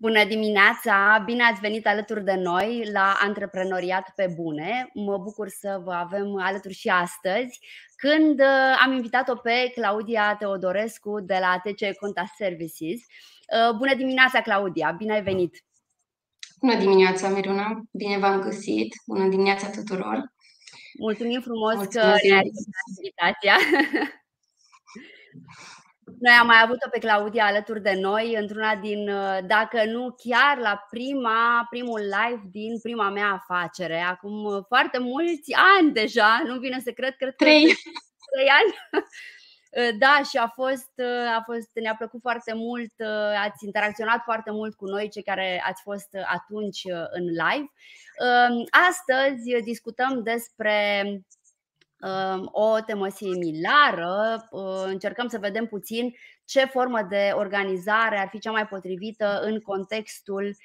Bună dimineața! Bine ați venit alături de noi la Antreprenoriat pe Bune. Mă bucur să vă avem alături și astăzi, când uh, am invitat-o pe Claudia Teodorescu de la ATC Conta Services. Uh, bună dimineața, Claudia! Bine ai venit! Bună dimineața, Miruna! Bine v-am găsit! Bună dimineața tuturor! Mulțumim frumos Mulțumesc că ne-ai invitația! Noi am mai avut-o pe Claudia alături de noi într-una din, uh, dacă nu chiar la prima, primul live din prima mea afacere. Acum uh, foarte mulți ani deja, nu vine să cred, cred că trei, trei ani. Uh, da, și a fost, a fost, ne-a plăcut foarte mult, ați interacționat foarte mult cu noi, cei care ați fost atunci în live. Astăzi discutăm despre o temă similară. Încercăm să vedem puțin ce formă de organizare ar fi cea mai potrivită în contextul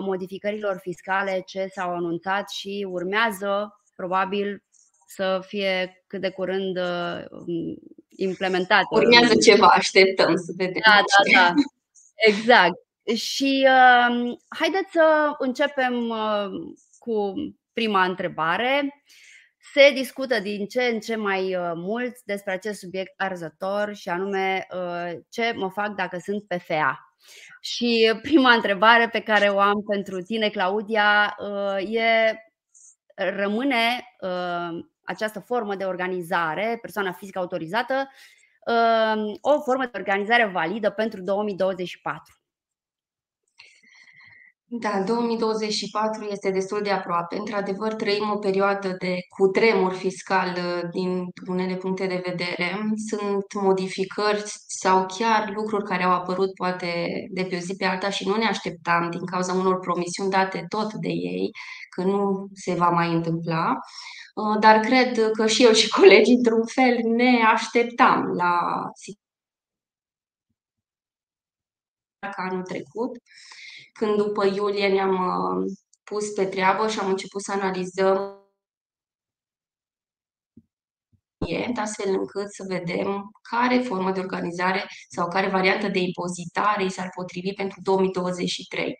modificărilor fiscale ce s-au anunțat și urmează, probabil, să fie cât de curând implementate. Urmează ceva, așteptăm să vedem. Da, da, da. Exact. Și uh, haideți să începem uh, cu prima întrebare. Uh, se discută din ce în ce mai uh, mult despre acest subiect arzător și anume uh, ce mă fac dacă sunt PFA. Și prima întrebare pe care o am pentru tine, Claudia, uh, e rămâne această formă de organizare, persoana fizică autorizată, o formă de organizare validă pentru 2024? Da, 2024 este destul de aproape. Într-adevăr, trăim o perioadă de cutremur fiscal uh, din unele puncte de vedere. Sunt modificări sau chiar lucruri care au apărut poate de pe o zi pe alta și nu ne așteptam din cauza unor promisiuni date tot de ei, că nu se va mai întâmpla. Uh, dar cred că și eu și colegii, într-un fel, ne așteptam la ca anul trecut când după iulie ne-am uh, pus pe treabă și am început să analizăm astfel încât să vedem care formă de organizare sau care variantă de impozitare i s-ar potrivi pentru 2023.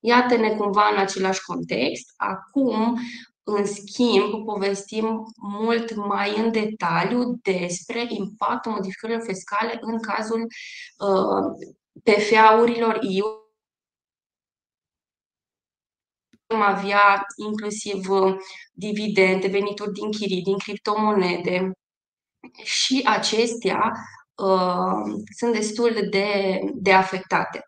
Iată-ne cumva în același context. Acum, în schimb, povestim mult mai în detaliu despre impactul modificărilor fiscale în cazul uh, PFA-urilor EU avea inclusiv uh, dividende, venituri din chirii, din criptomonede și acestea uh, sunt destul de, de afectate.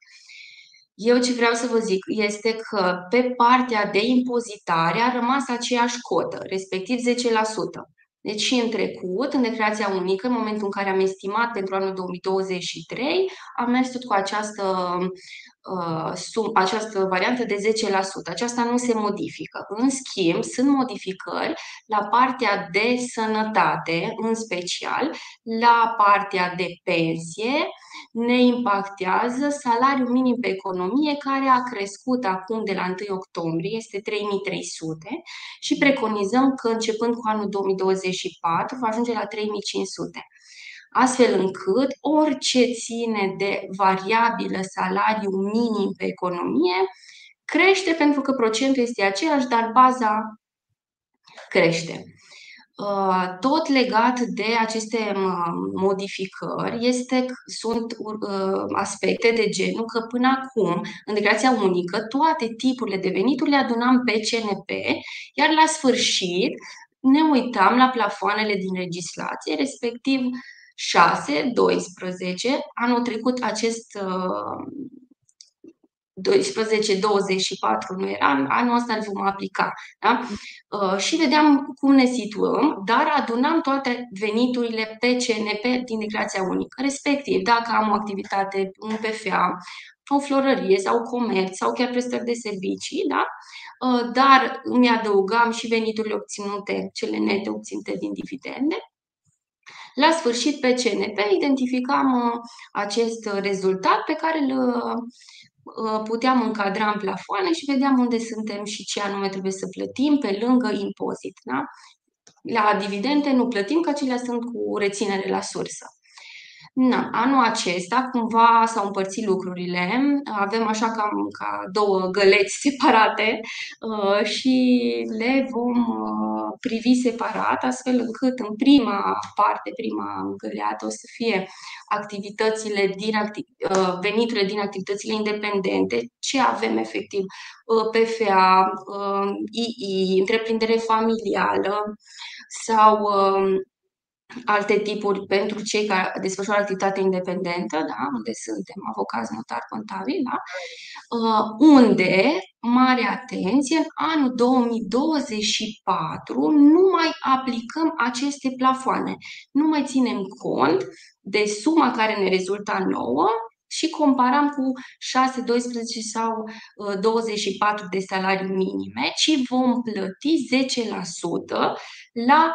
Eu ce vreau să vă zic este că pe partea de impozitare a rămas aceeași cotă, respectiv 10%. Deci și în trecut, în declarația unică, în momentul în care am estimat pentru anul 2023, am mers tot cu această, uh, sum, această variantă de 10%. Aceasta nu se modifică. În schimb, sunt modificări la partea de sănătate, în special, la partea de pensie, ne impactează salariul minim pe economie, care a crescut acum de la 1 octombrie, este 3300 și preconizăm că începând cu anul 2024 va ajunge la 3500 astfel încât orice ține de variabilă salariu minim pe economie crește pentru că procentul este același, dar baza crește. Uh, tot legat de aceste modificări este, sunt uh, aspecte de genul că până acum, în declarația unică, toate tipurile de venituri le adunam pe CNP, iar la sfârșit ne uitam la plafoanele din legislație, respectiv 6, 12. Anul trecut acest uh, 12, 24 nu era, anul ăsta îl vom aplica. Da? Uh, și vedeam cum ne situăm, dar adunam toate veniturile pe CNP din declarația unică. Respectiv, dacă am o activitate, un PFA, o florărie sau comerț sau chiar prestări de servicii, da? Uh, dar îmi adăugam și veniturile obținute, cele nete obținute din dividende. La sfârșit, pe CNP identificam uh, acest rezultat pe care îl Uh, puteam încadra în plafoane și vedeam unde suntem și ce anume trebuie să plătim pe lângă impozit. Da? La dividende nu plătim, că acelea sunt cu reținere la sursă. Na, anul acesta cumva s-au împărțit lucrurile. Avem așa cam ca două găleți separate uh, și le vom uh, privi separat, astfel încât în prima parte, prima găleată, o să fie activitățile din acti- uh, veniturile din activitățile independente, ce avem efectiv PFA, II, întreprindere familială sau alte tipuri pentru cei care desfășoară activitate independentă, da? unde suntem avocați, notari, contabili, da? Uh, unde, mare atenție, în anul 2024 nu mai aplicăm aceste plafoane. Nu mai ținem cont de suma care ne rezultă nouă și comparam cu 6, 12 sau 24 uh, de salarii minime, ci vom plăti 10% la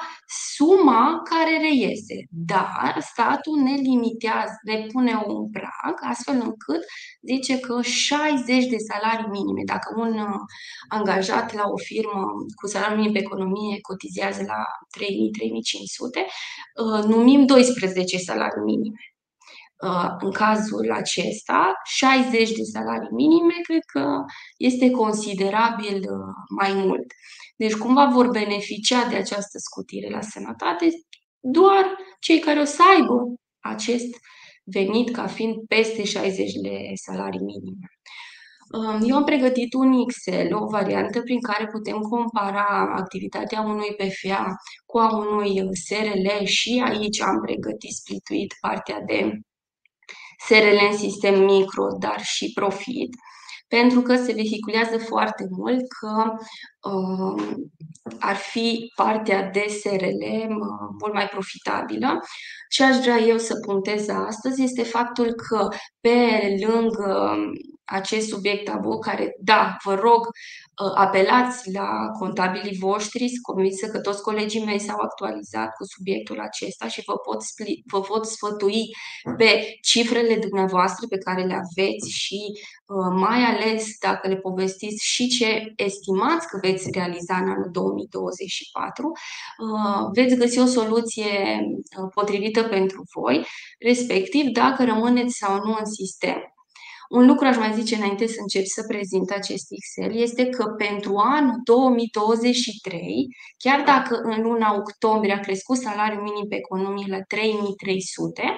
suma care reiese. Dar statul ne limitează, ne pune un prag, astfel încât zice că 60 de salarii minime, dacă un uh, angajat la o firmă cu salariu minim pe economie cotizează la 3.000-3.500, uh, numim 12 salarii minime. Uh, în cazul acesta, 60 de salarii minime, cred că este considerabil uh, mai mult. Deci cumva vor beneficia de această scutire la sănătate doar cei care o să aibă acest venit ca fiind peste 60 de salarii minime. Um, eu am pregătit un Excel, o variantă prin care putem compara activitatea unui PFA cu a unui SRL și aici am pregătit splituit partea de SRL în sistem micro, dar și profit, pentru că se vehiculează foarte mult că uh, ar fi partea de SRL uh, mult mai profitabilă. Ce aș vrea eu să puntez astăzi este faptul că pe lângă acest subiect tabu, care, da, vă rog, uh, apelați la contabilii voștri, sunt convinsă că toți colegii mei s-au actualizat cu subiectul acesta și vă pot, spli, vă pot sfătui pe cifrele dumneavoastră pe care le aveți și uh, mai ales dacă le povestiți și ce estimați că veți realiza în anul 2024, uh, veți găsi o soluție potrivită pentru voi, respectiv dacă rămâneți sau nu în sistem. Un lucru aș mai zice înainte să încep să prezint acest Excel este că pentru anul 2023, chiar dacă în luna octombrie a crescut salariul minim pe economie la 3300,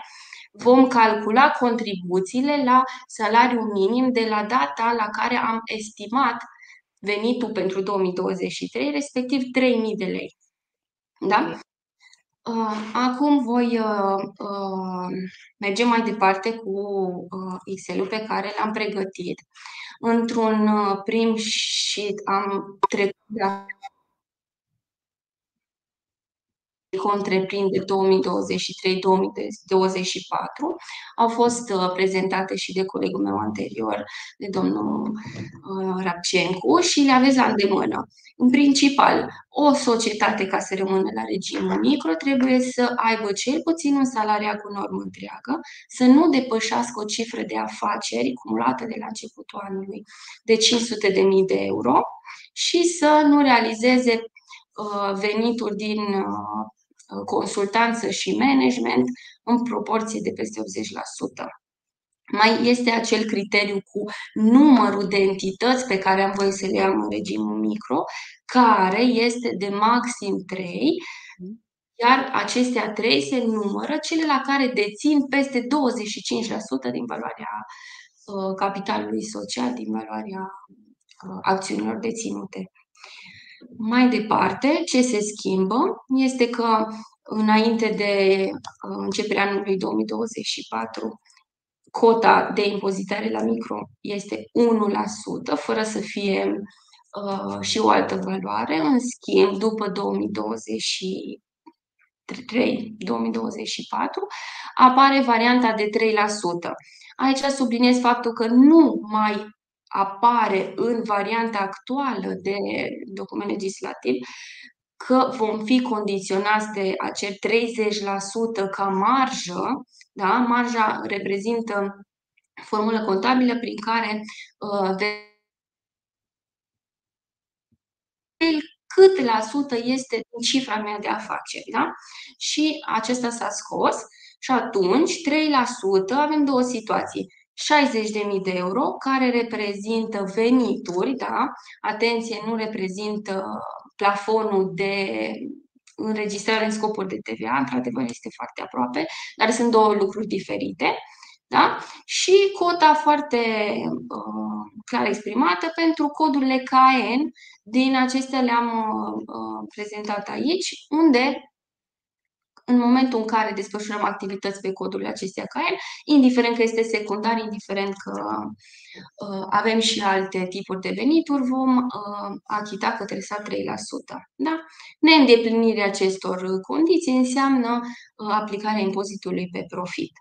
vom calcula contribuțiile la salariul minim de la data la care am estimat venitul pentru 2023, respectiv 3000 de lei. Da? Uh, acum voi uh, uh, merge mai departe cu Excel-ul pe care l-am pregătit. Într-un prim sheet am trecut întreprinderi 2023-2024 au fost uh, prezentate și de colegul meu anterior, de domnul uh, Rapcencu, și le aveți la îndemână. În principal, o societate ca să rămână la regimul micro trebuie să aibă cel puțin un salariat cu normă întreagă, să nu depășească o cifră de afaceri cumulată de la începutul anului de 500.000 de euro și să nu realizeze uh, venituri din consultanță și management în proporție de peste 80%. Mai este acel criteriu cu numărul de entități pe care am voie să le am în regimul micro, care este de maxim 3, iar acestea 3 se numără cele la care dețin peste 25% din valoarea uh, capitalului social, din valoarea uh, acțiunilor deținute. Mai departe, ce se schimbă este că înainte de uh, începerea anului 2024, cota de impozitare la micro este 1%, fără să fie uh, și o altă valoare. În schimb, după 2023, 2024, apare varianta de 3%. Aici subliniez faptul că nu mai apare în varianta actuală de document legislativ că vom fi condiționați de acel 30% ca marjă, da? marja reprezintă formulă contabilă prin care uh, cât la sută este din cifra mea de afaceri. Da? Și acesta s-a scos și atunci 3% avem două situații. 60.000 de euro, care reprezintă venituri, da? atenție, nu reprezintă plafonul de înregistrare în scopuri de TVA, într-adevăr este foarte aproape, dar sunt două lucruri diferite. Da? Și cota foarte uh, clar exprimată pentru codurile KN, din acestea le-am uh, prezentat aici, unde în momentul în care desfășurăm activități pe codurile acestea KN, indiferent că este secundar, indiferent că uh, avem și alte tipuri de venituri, vom uh, achita către sa 3%. Da? Neîndeplinirea acestor condiții înseamnă uh, aplicarea impozitului pe profit.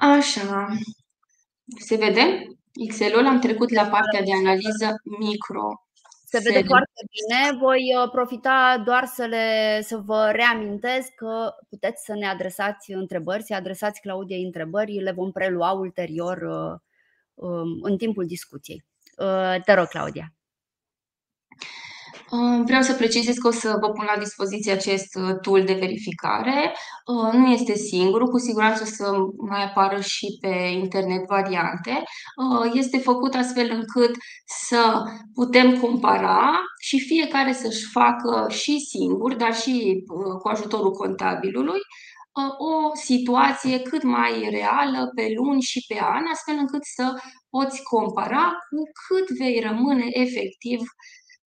Așa. Se vede? Excel-ul am trecut la partea de analiză micro. Se vede serie. foarte bine. Voi uh, profita doar să, le, să vă reamintesc că puteți să ne adresați întrebări, să adresați Claudiei întrebări, le vom prelua ulterior uh, um, în timpul discuției. Uh, te rog, Claudia. Vreau să precizez că o să vă pun la dispoziție acest uh, tool de verificare. Uh, nu este singurul, cu siguranță o să mai apară și pe internet variante. Uh, este făcut astfel încât să putem compara și fiecare să-și facă și singur, dar și cu ajutorul contabilului, o situație cât mai reală pe luni și pe an, astfel încât să poți compara cu cât vei rămâne efectiv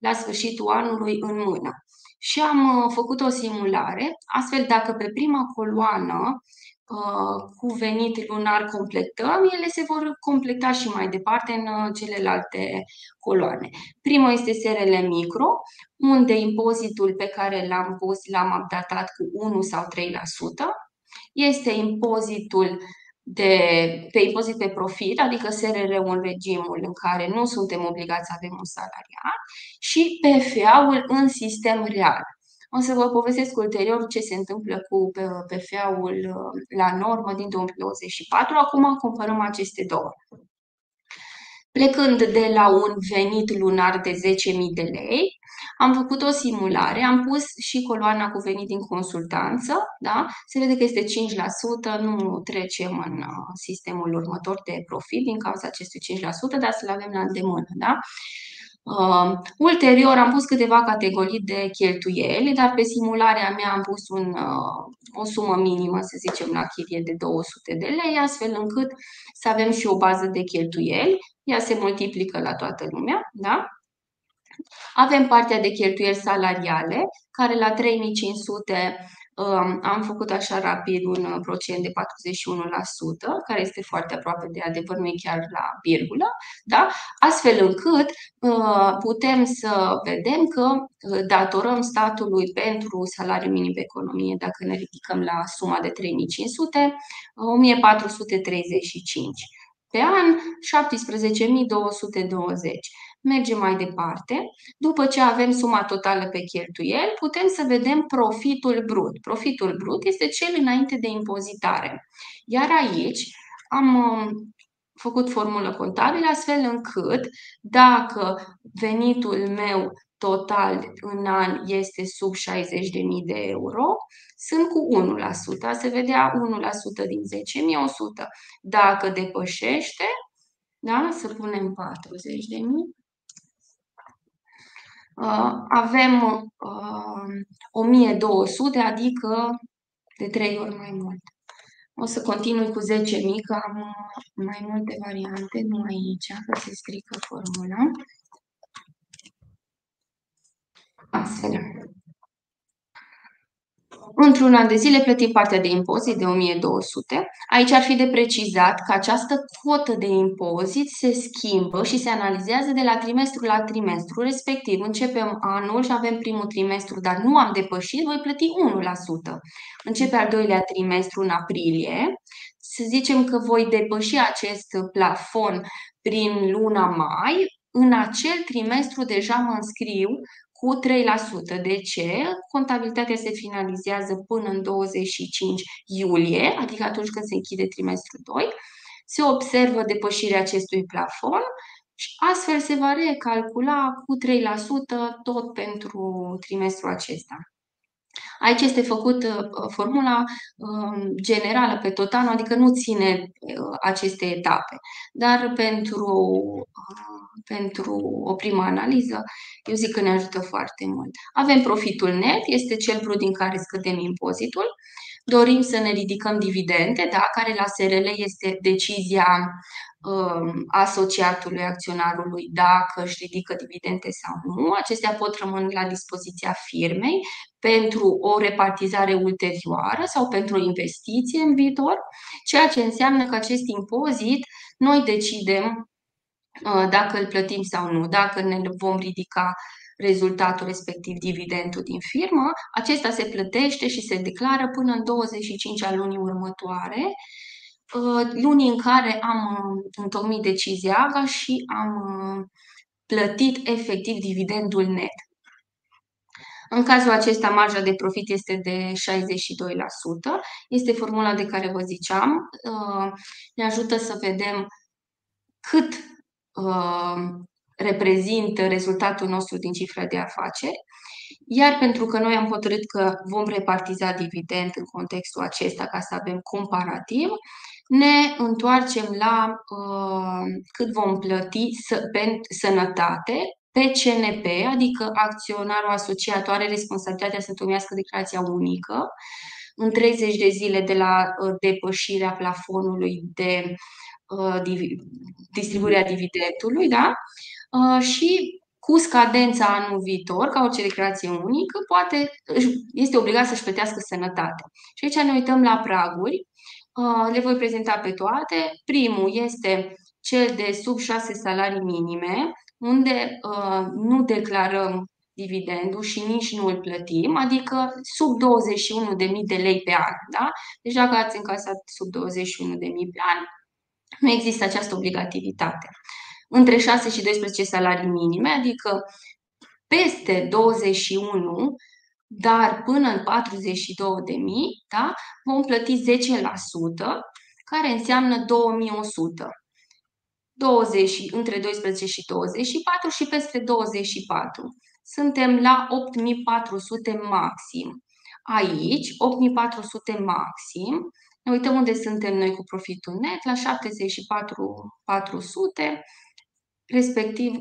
la sfârșitul anului în mână. Și am uh, făcut o simulare, astfel dacă pe prima coloană uh, cu venit lunar completăm, ele se vor completa și mai departe în uh, celelalte coloane. Prima este SRL micro, unde impozitul pe care l-am pus l-am updatat cu 1 sau 3%. Este impozitul de, pe impozit pe profit, adică SRR-ul în regimul în care nu suntem obligați să avem un salariat și PFA-ul în sistem real. O să vă povestesc ulterior ce se întâmplă cu PFA-ul uh, la normă din 2024. Acum comparăm aceste două. Plecând de la un venit lunar de 10.000 de lei, am făcut o simulare, am pus și coloana cu venit din consultanță, da? se vede că este 5%, nu trecem în uh, sistemul următor de profit din cauza acestui 5%, dar să-l avem la îndemână. Da? Uh, ulterior am pus câteva categorii de cheltuieli, dar pe simularea mea am pus un, uh, o sumă minimă, să zicem, la chirie de 200 de lei, astfel încât să avem și o bază de cheltuieli. Ea se multiplică la toată lumea, da? Avem partea de cheltuieli salariale, care la 3500 um, am făcut așa rapid un uh, procent de 41%, care este foarte aproape de adevăr, nu e chiar la virgulă, da? astfel încât uh, putem să vedem că uh, datorăm statului pentru salariul minim pe economie, dacă ne ridicăm la suma de 3500, 1435. Pe an, 17.220. Mergem mai departe. După ce avem suma totală pe cheltuieli, putem să vedem profitul brut. Profitul brut este cel înainte de impozitare. Iar aici am um, făcut formulă contabilă astfel încât dacă venitul meu total în an este sub 60.000 de euro, sunt cu 1%. Se vedea 1% din 10.100. Dacă depășește, da, să punem 40.000, Uh, avem 1200, uh, adică de 3 ori mai mult. O să continui cu 10.000, că am mai multe variante, nu aici, că se strică formula. Astfel. Într-un an de zile plătim partea de impozit de 1200. Aici ar fi de precizat că această cotă de impozit se schimbă și se analizează de la trimestru la trimestru, respectiv începem anul și avem primul trimestru, dar nu am depășit, voi plăti 1%. Începe al doilea trimestru în aprilie, să zicem că voi depăși acest plafon prin luna mai, în acel trimestru deja mă înscriu cu 3%. De ce? Contabilitatea se finalizează până în 25 iulie, adică atunci când se închide trimestrul 2. Se observă depășirea acestui plafon și astfel se va recalcula cu 3% tot pentru trimestrul acesta. Aici este făcut uh, formula um, generală pe tot anul, adică nu ține uh, aceste etape. Dar pentru, uh, pentru o primă analiză, eu zic că ne ajută foarte mult. Avem profitul net, este cel brut din care scădem impozitul. Dorim să ne ridicăm dividende, da, care la SRL este decizia Um, asociatului acționarului dacă își ridică dividende sau nu. Acestea pot rămâne la dispoziția firmei pentru o repartizare ulterioară sau pentru o investiție în viitor, ceea ce înseamnă că acest impozit noi decidem uh, dacă îl plătim sau nu, dacă ne vom ridica rezultatul respectiv dividendul din firmă, acesta se plătește și se declară până în 25 al lunii următoare Uh, lunii în care am uh, întocmit decizia AGA și am uh, plătit efectiv dividendul net. În cazul acesta, marja de profit este de 62%. Este formula de care vă ziceam. Ne ajută să vedem cât reprezintă rezultatul nostru din cifra de afaceri. Iar pentru că noi am hotărât că vom repartiza dividend în contextul acesta ca să avem comparativ, ne întoarcem la uh, cât vom plăti să, pentru sănătate pe CNP, adică acționarul asociat are responsabilitatea să întocmească declarația unică în 30 de zile de la uh, depășirea plafonului de uh, distribuirea dividendului, da? Uh, și cu scadența anul viitor, ca orice declarație unică, poate, este obligat să-și plătească sănătate. Și aici ne uităm la praguri Uh, le voi prezenta pe toate. Primul este cel de sub 6 salarii minime, unde uh, nu declarăm dividendul și nici nu îl plătim, adică sub 21.000 de lei pe an. Da? Deci dacă ați încasat sub 21.000 pe an, nu există această obligativitate. Între 6 și 12 salarii minime, adică peste 21 dar până în 42.000 da, vom plăti 10%, care înseamnă 2100. 20, între 12 și 24 și peste 24. Suntem la 8400 maxim. Aici, 8400 maxim, ne uităm unde suntem noi cu profitul net, la 74400, respectiv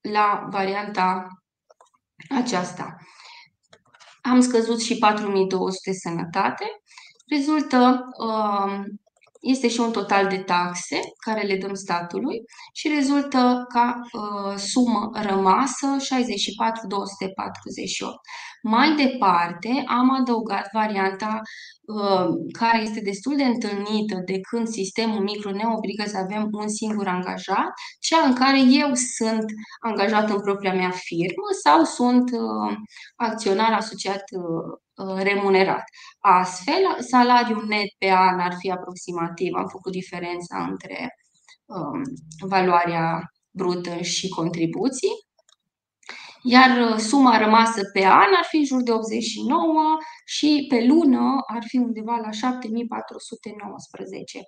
la varianta aceasta am scăzut și 4200 sănătate. Rezultă, um, este și un total de taxe care le dăm statului și rezultă ca uh, sumă rămasă 64,248. Mai departe, am adăugat varianta uh, care este destul de întâlnită de când sistemul micro ne obligă să avem un singur angajat, cea în care eu sunt angajat în propria mea firmă sau sunt uh, acționar asociat remunerat. Astfel, salariul net pe an ar fi aproximativ, am făcut diferența între um, valoarea brută și contribuții, iar uh, suma rămasă pe an ar fi în jur de 89 și pe lună ar fi undeva la 7419.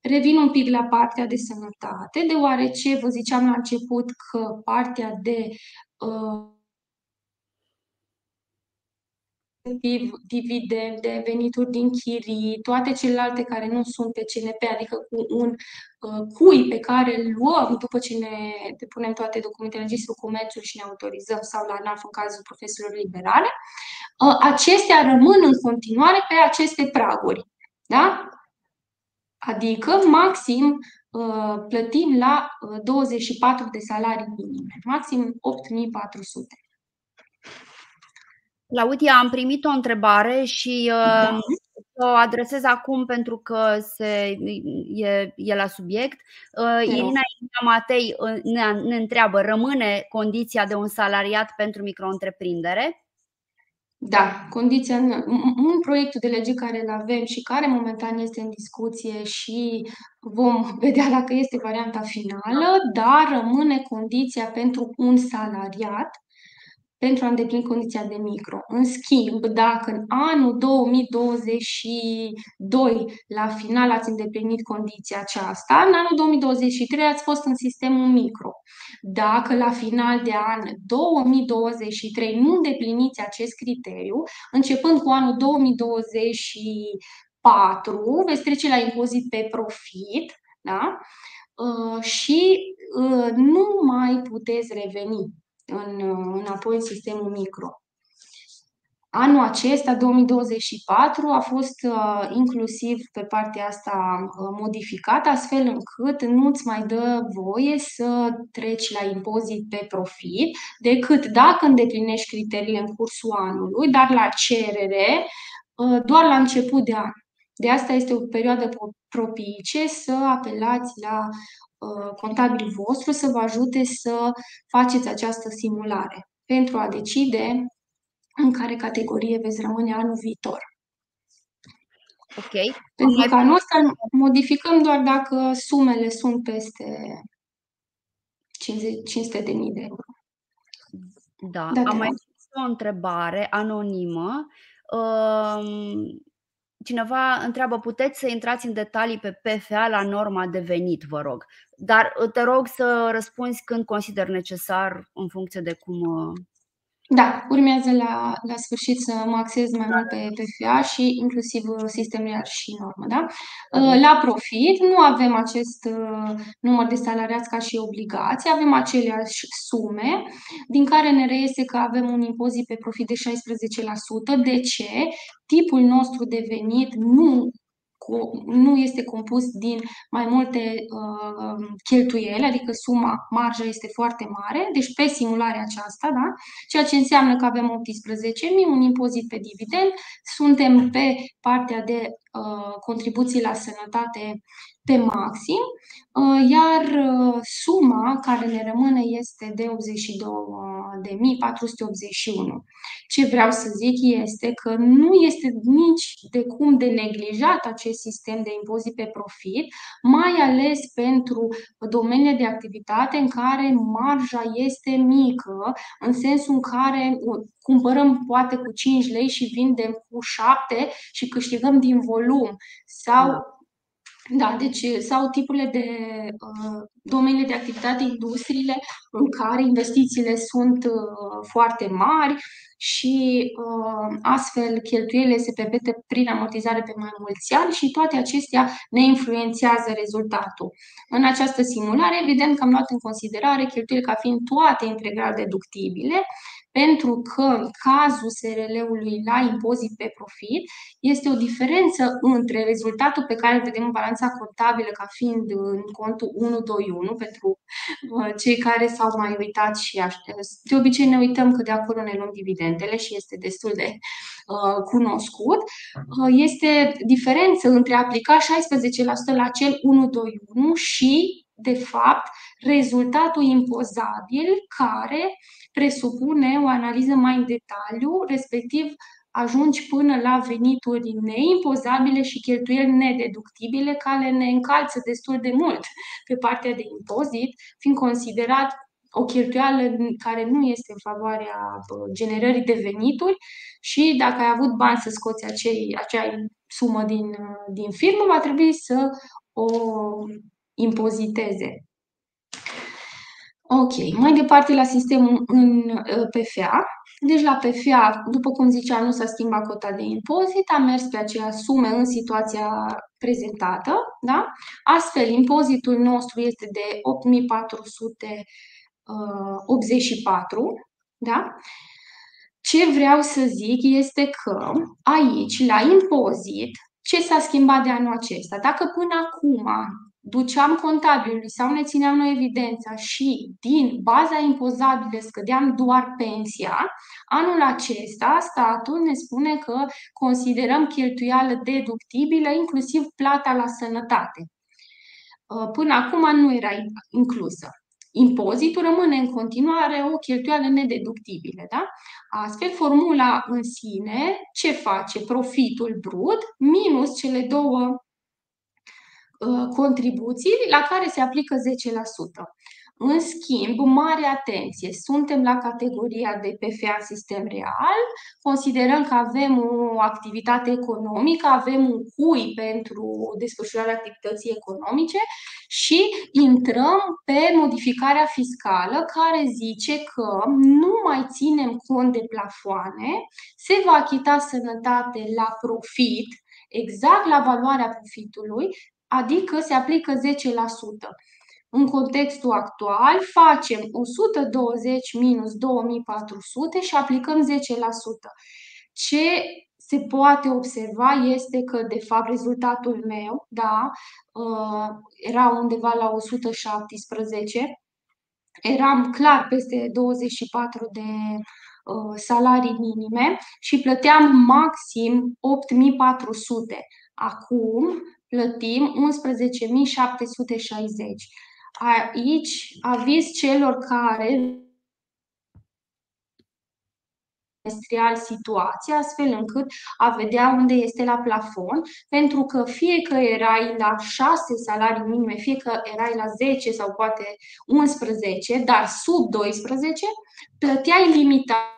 Revin un pic la partea de sănătate, deoarece vă ziceam la început că partea de uh, dividende, venituri din chirii, toate celelalte care nu sunt pe CNP, adică cu un uh, cui pe care îl luăm după ce ne depunem toate documentele în registrul comerțului și ne autorizăm sau la ANAF în cazul profesorilor liberale, uh, acestea rămân în continuare pe aceste praguri. Da? Adică maxim uh, plătim la 24 uh, de salarii minime, maxim 8400. Claudia, am primit o întrebare și da. uh, o adresez acum pentru că se, e, e la subiect. Uh, Irina Matei uh, ne, ne întreabă, rămâne condiția de un salariat pentru micro-întreprindere? Da, condiția, un proiect de lege care îl avem și care momentan este în discuție și vom vedea dacă este varianta finală, dar rămâne condiția pentru un salariat pentru a îndeplini condiția de micro. În schimb, dacă în anul 2022, la final, ați îndeplinit condiția aceasta, în anul 2023 ați fost în sistemul micro. Dacă la final de an 2023 nu îndepliniți acest criteriu, începând cu anul 2024, veți trece la impozit pe profit, da? Uh, și uh, nu mai puteți reveni în, înapoi în sistemul micro. Anul acesta, 2024, a fost uh, inclusiv pe partea asta uh, modificat, astfel încât nu-ți mai dă voie să treci la impozit pe profit, decât dacă îndeplinești criteriile în cursul anului, dar la cerere, uh, doar la început de an. De asta este o perioadă propice să apelați la Uh, contabil vostru să vă ajute să faceți această simulare pentru a decide în care categorie veți rămâne anul viitor. Ok. Pentru că anul ăsta modificăm doar dacă sumele sunt peste 500 de mii de euro. Da, da am mai o întrebare anonimă. Um, cineva întreabă, puteți să intrați în detalii pe PFA la norma de venit, vă rog. Dar te rog să răspunzi când consider necesar în funcție de cum uh, da, urmează la, la sfârșit să mă axez mai mult pe PFA și inclusiv sistemul și normă. Da? Uh, la profit nu avem acest uh, număr de salariați ca și obligații, avem aceleași sume, din care ne reiese că avem un impozit pe profit de 16%. De ce? Tipul nostru de venit nu nu este compus din mai multe uh, cheltuieli, adică suma, marja este foarte mare, deci pe simularea aceasta, da? ceea ce înseamnă că avem 18.000, un impozit pe dividend, suntem pe partea de uh, contribuții la sănătate pe maxim, uh, iar uh, suma care ne rămâne este de 82.481. Ce vreau să zic este că nu este nici de cum de neglijat acest sistem de impozit pe profit, mai ales pentru domeniile de activitate în care marja este mică, în sensul în care cumpărăm poate cu 5 lei și vindem cu 7 și câștigăm din volum sau da da, deci sau tipurile de uh, domenii de activitate, industriile în care investițiile sunt uh, foarte mari și uh, astfel cheltuielile se perpete prin amortizare pe mai mulți ani și toate acestea ne influențează rezultatul. În această simulare, evident că am luat în considerare cheltuielile ca fiind toate integral deductibile pentru că în cazul SRL-ului la impozit pe profit este o diferență între rezultatul pe care îl vedem în balanța contabilă ca fiind în contul 121 pentru uh, cei care s-au mai uitat și de obicei ne uităm că de acolo ne luăm dividendele și este destul de uh, cunoscut, uh, este diferență între a aplica 16% la cel 121 și de fapt, rezultatul impozabil care presupune o analiză mai în detaliu, respectiv ajungi până la venituri neimpozabile și cheltuieli nedeductibile, care ne încalță destul de mult pe partea de impozit, fiind considerat o cheltuială care nu este în favoarea generării de venituri. Și dacă ai avut bani să scoți acei, acea sumă din, din firmă, va trebui să o impoziteze. Ok, mai departe la sistemul în uh, PFA. Deci la PFA, după cum ziceam, nu s-a schimbat cota de impozit, a mers pe aceea sume în situația prezentată. Da? Astfel, impozitul nostru este de 8484. Da? Ce vreau să zic este că aici, la impozit, ce s-a schimbat de anul acesta? Dacă până acum duceam contabilului sau ne țineam noi evidența și din baza impozabilă scădeam doar pensia, anul acesta statul ne spune că considerăm cheltuială deductibilă inclusiv plata la sănătate. Uh, până acum nu era inclusă. Impozitul rămâne în continuare o cheltuială nedeductibilă. Da? Astfel, formula în sine ce face? Profitul brut minus cele două Uh, contribuții la care se aplică 10%. În schimb, mare atenție, suntem la categoria de PFA sistem real, considerăm că avem o activitate economică, avem un cui pentru desfășurarea activității economice și intrăm pe modificarea fiscală care zice că nu mai ținem cont de plafoane, se va achita sănătate la profit, exact la valoarea profitului, adică se aplică 10%. În contextul actual facem 120 minus 2400 și aplicăm 10%. Ce se poate observa este că, de fapt, rezultatul meu da, uh, era undeva la 117, eram clar peste 24 de uh, salarii minime și plăteam maxim 8400. Acum plătim 11760. Aici aviz celor care trimestrial situația, astfel încât a vedea unde este la plafon, pentru că fie că erai la 6 salarii minime, fie că erai la 10 sau poate 11, dar sub 12, plăteai limitat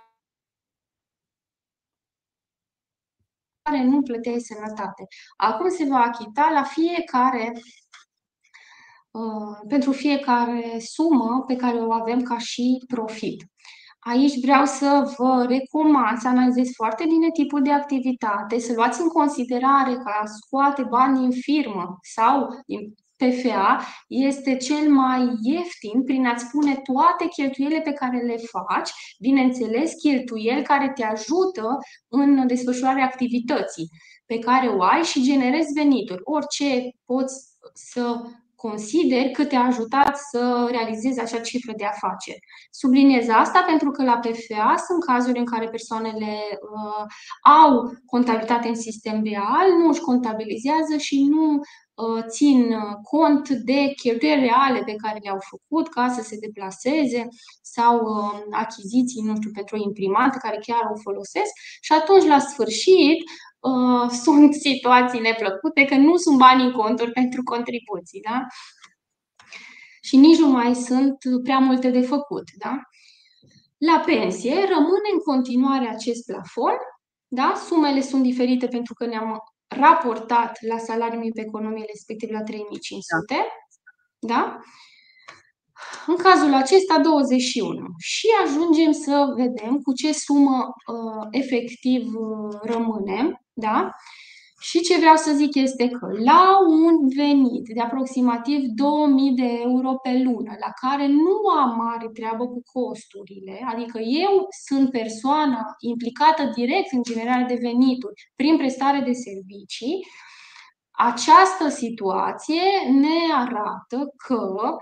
care nu plăteai sănătate. Acum se va achita la fiecare uh, pentru fiecare sumă pe care o avem ca și profit. Aici vreau să vă recomand să analizezi foarte bine tipul de activitate, să luați în considerare că a scoate bani din firmă sau din PFA este cel mai ieftin prin a-ți pune toate cheltuielile pe care le faci, bineînțeles cheltuieli care te ajută în desfășurarea activității pe care o ai și generezi venituri. Orice poți să consideri că te-a ajutat să realizezi acea cifră de afaceri. Subliniez asta pentru că la PFA sunt cazuri în care persoanele uh, au contabilitate în sistem real, nu își contabilizează și nu uh, țin cont de cheltuieli reale pe care le-au făcut ca să se deplaseze sau uh, achiziții, nu știu, pentru o imprimantă care chiar o folosesc și atunci, la sfârșit, uh, sunt situații neplăcute, că nu sunt bani în conturi pentru contribuții, da? Și nici nu mai sunt prea multe de făcut, da? La pensie rămâne în continuare acest plafon, da? Sumele sunt diferite pentru că ne-am raportat la salariul pe economie respectiv la 3500, da? da? În cazul acesta 21 și ajungem să vedem cu ce sumă uh, efectiv uh, rămânem, da? Și ce vreau să zic este că la un venit de aproximativ 2000 de euro pe lună, la care nu am mare treabă cu costurile, adică eu sunt persoana implicată direct în generarea de venituri prin prestare de servicii, această situație ne arată că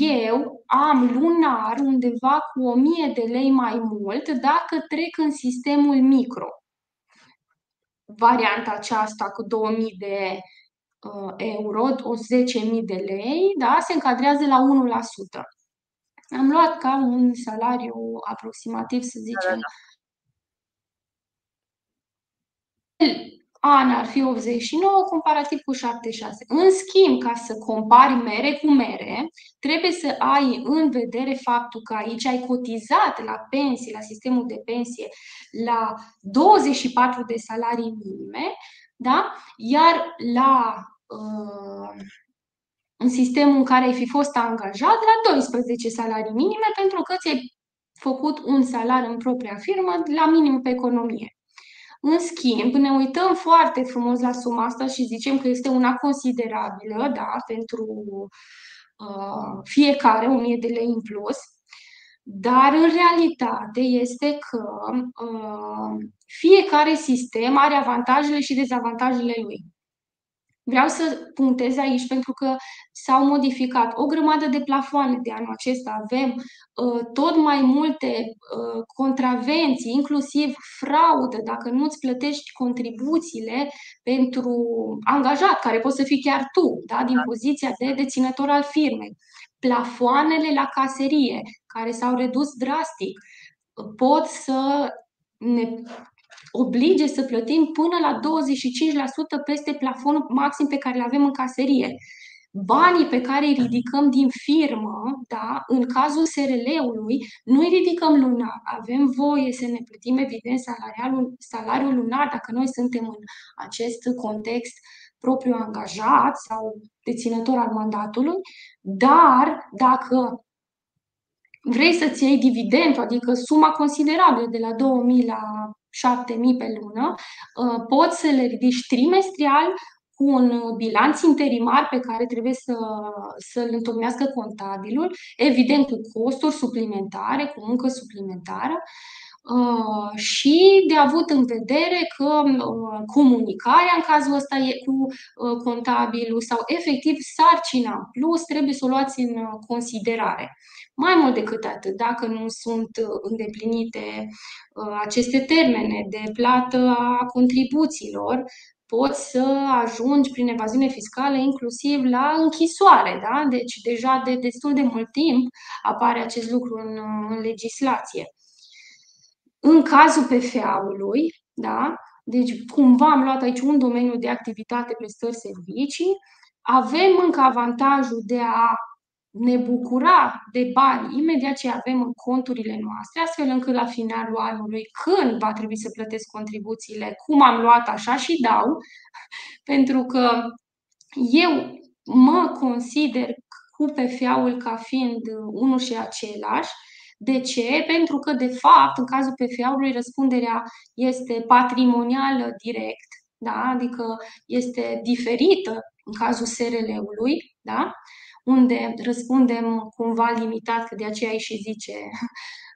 eu am lunar undeva cu 1000 de lei mai mult dacă trec în sistemul micro. Varianta aceasta cu 2000 de uh, euro, o 10.000 de lei, da, se încadrează la 1%. Am luat ca un salariu aproximativ, să zicem, da, da an ar fi 89 comparativ cu 76. În schimb, ca să compari mere cu mere, trebuie să ai în vedere faptul că aici ai cotizat la pensie, la sistemul de pensie, la 24 de salarii minime, da? iar la uh, în sistemul în care ai fi fost angajat la 12 salarii minime pentru că ți-ai făcut un salariu în propria firmă la minim pe economie. În schimb, ne uităm foarte frumos la suma asta și zicem că este una considerabilă, da, pentru uh, fiecare 1000 de lei în plus, dar în realitate este că uh, fiecare sistem are avantajele și dezavantajele lui. Vreau să punctez aici pentru că s-au modificat o grămadă de plafoane de anul acesta. Avem uh, tot mai multe uh, contravenții, inclusiv fraudă, dacă nu îți plătești contribuțiile pentru angajat, care poți să fii chiar tu, da, din poziția de deținător al firmei. Plafoanele la caserie, care s-au redus drastic, pot să ne oblige să plătim până la 25% peste plafonul maxim pe care îl avem în caserie. banii pe care îi ridicăm din firmă, da, în cazul SRL-ului, nu îi ridicăm lunar. Avem voie să ne plătim, evident, salariul, salariul lunar dacă noi suntem în acest context propriu angajat sau deținător al mandatului, dar dacă vrei să-ți iei dividendul, adică suma considerabilă de la 2000 la 7000 pe lună, uh, poți să le ridici trimestrial cu un bilanț interimar pe care trebuie să, să-l întocmească contabilul, evident cu costuri suplimentare, cu muncă suplimentară. uh, și de avut în vedere că uh, comunicarea în cazul ăsta e cu contabilul sau efectiv sarcina plus trebuie să o luați în considerare. Mai mult decât atât, dacă nu sunt uh, îndeplinite uh, aceste termene de plată a contribuțiilor, poți să ajungi prin evaziune fiscală inclusiv la închisoare. Da? Deci deja de destul de mult timp apare acest lucru în, uh, în legislație. În cazul PFA-ului, da? deci cumva am luat aici un domeniu de activitate prestări servicii, avem încă avantajul de a ne bucura de bani imediat ce avem în conturile noastre, astfel încât la finalul anului, când va trebui să plătesc contribuțiile, cum am luat, așa și dau, pentru că eu mă consider cu PFA-ul ca fiind unul și același. De ce? Pentru că, de fapt, în cazul PFA-ului, răspunderea este patrimonială direct, da? adică este diferită în cazul SRL-ului, da? unde răspundem cumva limitat, că de aceea și zice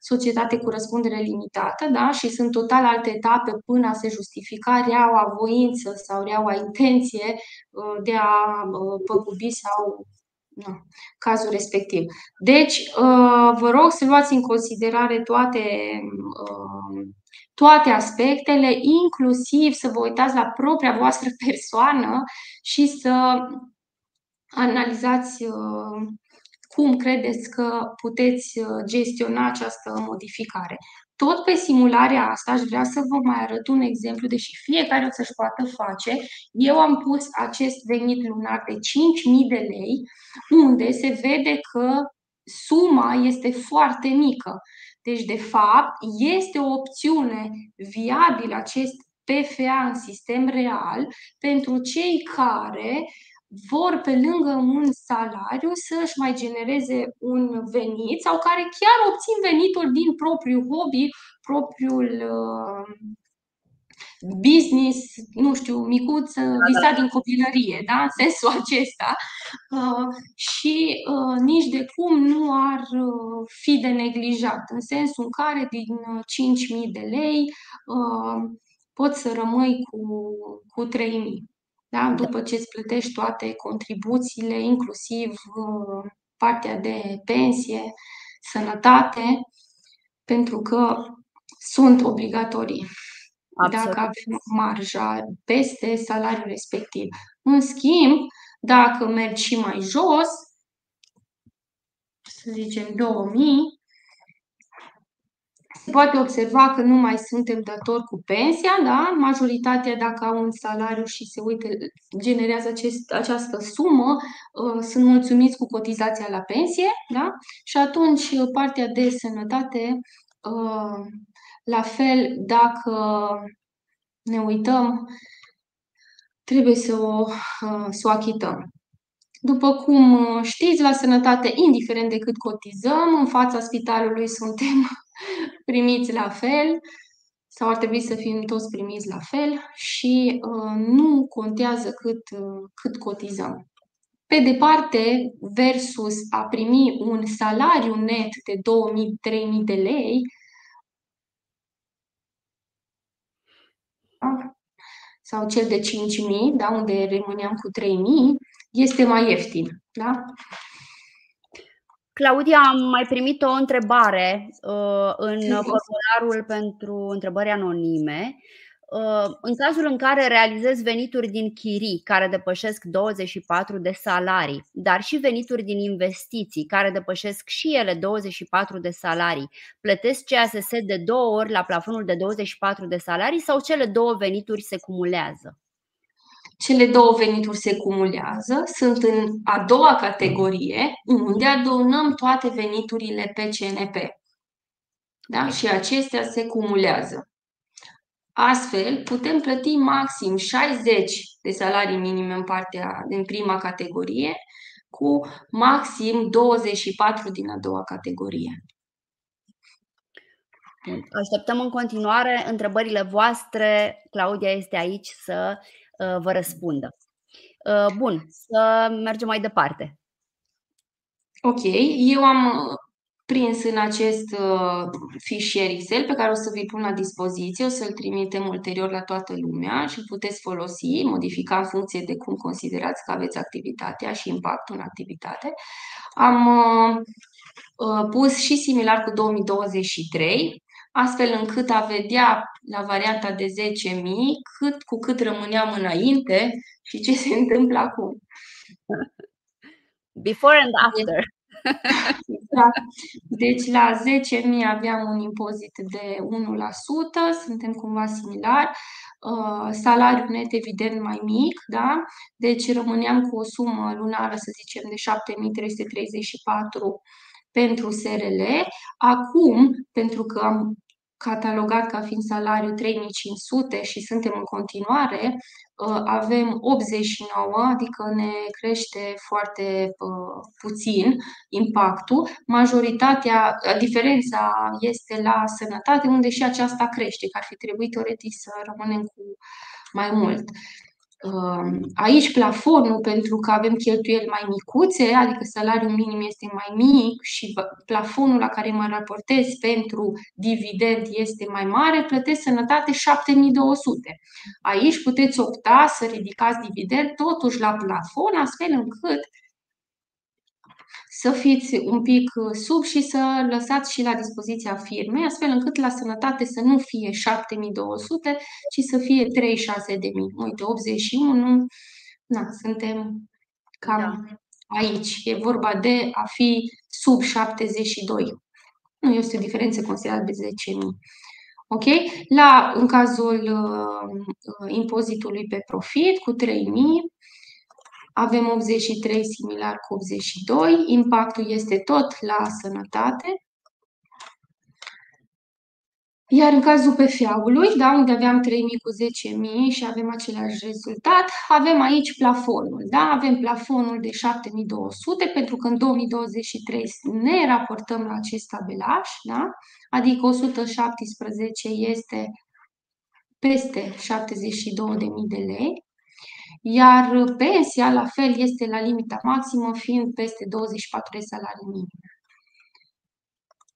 societate cu răspundere limitată, da? și sunt total alte etape până a se justifica reaua voință sau reaua intenție uh, de a uh, păgubi sau nu, cazul respectiv. Deci, uh, vă rog să luați în considerare toate, toate aspectele, inclusiv să vă uitați la propria voastră persoană și să analizați uh, cum credeți că puteți uh, gestiona această modificare. Tot pe simularea asta aș vrea să vă mai arăt un exemplu, deși fiecare o să-și poată face. Eu am pus acest venit lunar de 5.000 de lei, unde se vede că suma este foarte mică. Deci, de fapt, este o opțiune viabilă acest PFA în sistem real pentru cei care vor pe lângă un salariu să-și mai genereze un venit sau care chiar obțin venitul din propriul hobby, propriul uh, business, nu știu, micuț, da, visat da. din copilărie, da? în sensul acesta. Uh, și uh, nici de cum nu ar fi de neglijat, în sensul în care din 5.000 de lei poți să rămâi cu, cu 3.000 da? după ce îți plătești toate contribuțiile, inclusiv uh, partea de pensie, sănătate, pentru că sunt obligatorii. Absolut. Dacă avem marja peste salariul respectiv. În schimb, dacă mergi și mai jos, să zicem 2000, se poate observa că nu mai suntem datori cu pensia, da? Majoritatea, dacă au un salariu și se uită, generează acest, această sumă, uh, sunt mulțumiți cu cotizația la pensie, da? Și atunci uh, partea de sănătate, uh, la fel, dacă ne uităm, trebuie să o, să o achităm. După cum știți, la sănătate, indiferent de cât cotizăm, în fața spitalului suntem primiți la fel sau ar trebui să fim toți primiți la fel și uh, nu contează cât, uh, cât cotizăm. Pe departe, versus a primi un salariu net de 2.000-3.000 de lei, sau cel de 5.000, da, unde rămâneam cu 3.000, este mai ieftin. Da? Claudia, am mai primit o întrebare uh, în formularul pentru întrebări anonime. Uh, în cazul în care realizez venituri din chirii care depășesc 24 de salarii, dar și venituri din investiții care depășesc și ele 24 de salarii, plătesc CASS de două ori la plafonul de 24 de salarii sau cele două venituri se cumulează? Cele două venituri se cumulează, sunt în a doua categorie, unde adunăm toate veniturile pe CNP. Da? Și acestea se cumulează. Astfel, putem plăti maxim 60 de salarii minime în partea din prima categorie, cu maxim 24 din a doua categorie. Așteptăm în continuare întrebările voastre. Claudia este aici să uh, vă răspundă. Uh, bun, să mergem mai departe. Ok, eu am uh, prins în acest fișier Excel pe care o să vi-l pun la dispoziție, o să-l trimitem ulterior la toată lumea și puteți folosi, modifica în funcție de cum considerați că aveți activitatea și impactul în activitate. Am pus și similar cu 2023, astfel încât a vedea la varianta de 10.000 cât cu cât rămâneam înainte și ce se întâmplă acum. Before and after. Da. Deci la 10.000 aveam un impozit de 1%, suntem cumva similar. Uh, salariul net evident mai mic, da? Deci rămâneam cu o sumă lunară, să zicem, de 7334 pentru SRL. Acum, pentru că am catalogat ca fiind salariu 3500 și suntem în continuare, uh, avem 89, adică ne crește foarte uh, puțin impactul. Majoritatea, diferența este la sănătate, unde și aceasta crește, că ar fi trebuit teoretic să rămânem cu mai mult. Um, aici plafonul, pentru că avem cheltuieli mai micuțe, adică salariul minim este mai mic și plafonul la care mă raportez pentru dividend este mai mare, plătesc sănătate 7200. Aici puteți opta să ridicați dividend totuși la plafon, astfel încât să fiți un pic uh, sub și să lăsați și la dispoziția firmei, astfel încât la sănătate să nu fie 7200, ci să fie 36000. Uite, 81, na, suntem cam da. aici. E vorba de a fi sub 72. Nu este o diferență considerată de 10.000. Ok? La, în cazul uh, uh impozitului pe profit, cu 3.000, avem 83 similar cu 82, impactul este tot la sănătate. Iar în cazul PFA-ului, da, unde aveam 3.000 cu 10.000 și avem același rezultat, avem aici plafonul. Da? Avem plafonul de 7.200 pentru că în 2023 ne raportăm la acest tabelaj, da? adică 117 este peste 72.000 de lei. Iar pensia, la fel, este la limita maximă, fiind peste 24 de salarii minime.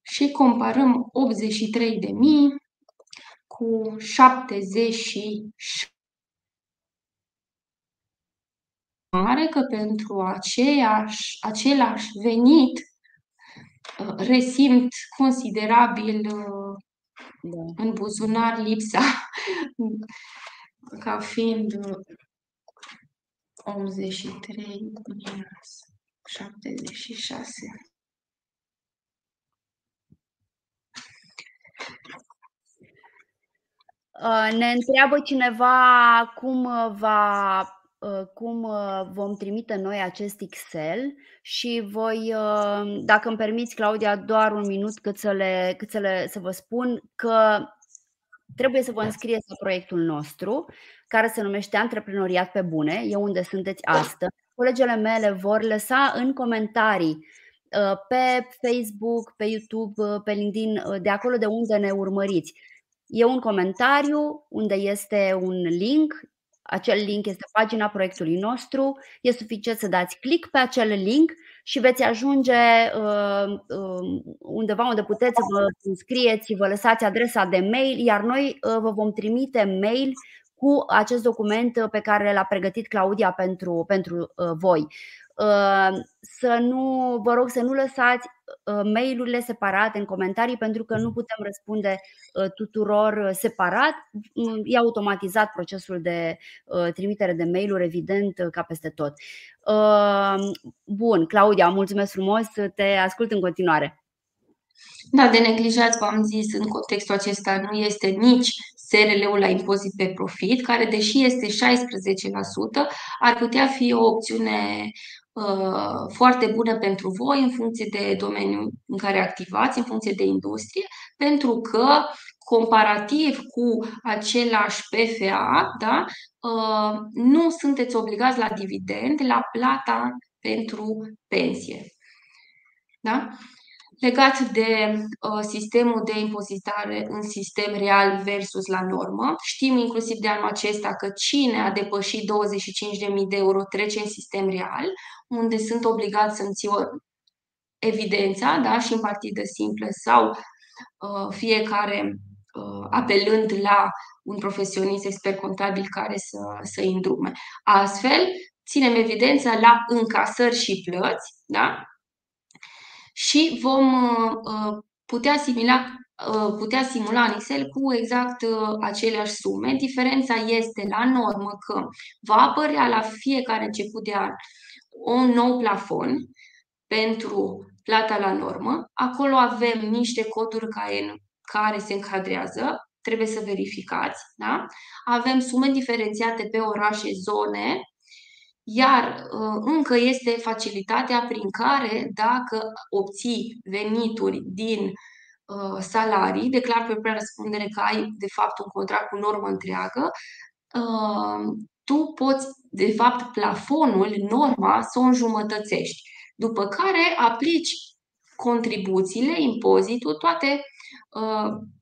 Și comparăm 83.000 cu 76 mare că pentru aceeași, același venit uh, resimt considerabil uh, da. în buzunar lipsa ca fiind 83 minus 76. Ne întreabă cineva cum va cum vom trimite noi acest Excel și voi, dacă îmi permiți, Claudia, doar un minut cât să, le, cât să, le, să vă spun că trebuie să vă înscrieți la proiectul nostru care se numește Antreprenoriat pe bune, e unde sunteți astăzi. Colegele mele vor lăsa în comentarii uh, pe Facebook, pe YouTube, uh, pe LinkedIn, uh, de acolo de unde ne urmăriți. E un comentariu unde este un link, acel link este pagina proiectului nostru. E suficient să dați click pe acel link și veți ajunge undeva unde puteți să vă înscrieți, vă lăsați adresa de mail, iar noi vă vom trimite mail cu acest document uh, pe care l-a pregătit Claudia pentru, pentru uh, voi. Uh, să nu, vă rog să nu lăsați mail-urile separate în comentarii pentru că nu putem răspunde tuturor separat. Mm, e automatizat procesul de trimitere de mail-uri, evident, ca peste tot. Bun, Claudia, mulțumesc frumos, te ascult în continuare. Da, de neglijat, v-am zis, în contextul acesta nu este nici SRL-ul la impozit pe profit, care, deși este 16%, ar putea fi o opțiune uh, foarte bună pentru voi în funcție de domeniul în care activați, în funcție de industrie, pentru că comparativ cu același PFA, da, uh, nu sunteți obligați la dividend, la plata pentru pensie. Da? Legat de uh, sistemul de impozitare în sistem real versus la normă. Știm inclusiv de anul acesta că cine a depășit 25.000 de euro trece în sistem real, unde sunt obligați să-mi țin evidența da, și în partidă simplă sau uh, fiecare uh, apelând la un profesionist expert contabil care să, să îndrume. Astfel, ținem evidența la încasări și plăți, da? Și vom uh, uh, putea simula, uh, putea simula în Excel cu exact aceleași sume. Diferența este la normă că va apărea la fiecare început de an un nou plafon pentru plata la normă. Acolo avem niște coduri care, care se încadrează, trebuie să verificați. Da? Avem sume diferențiate pe orașe, zone, iar uh, încă este facilitatea prin care, dacă obții venituri din uh, salarii, declar pe propria răspundere că ai, de fapt, un contract cu normă întreagă, uh, tu poți, de fapt, plafonul, norma, să o înjumătățești. După care aplici contribuțiile, impozitul, toate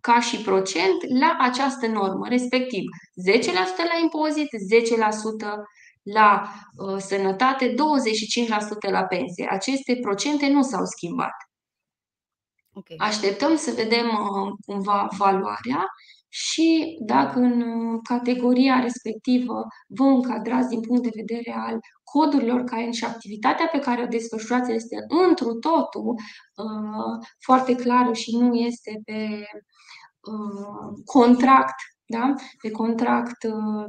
ca și procent la această normă, respectiv 10% la impozit, 10% la uh, sănătate, 25% la pensie. Aceste procente nu s-au schimbat. Okay. Așteptăm să vedem uh, cumva valoarea și dacă în uh, categoria respectivă vă încadrați din punct de vedere al codurilor care și activitatea pe care o desfășurați este întru totul uh, foarte clară și nu este pe uh, contract, da? pe contract uh,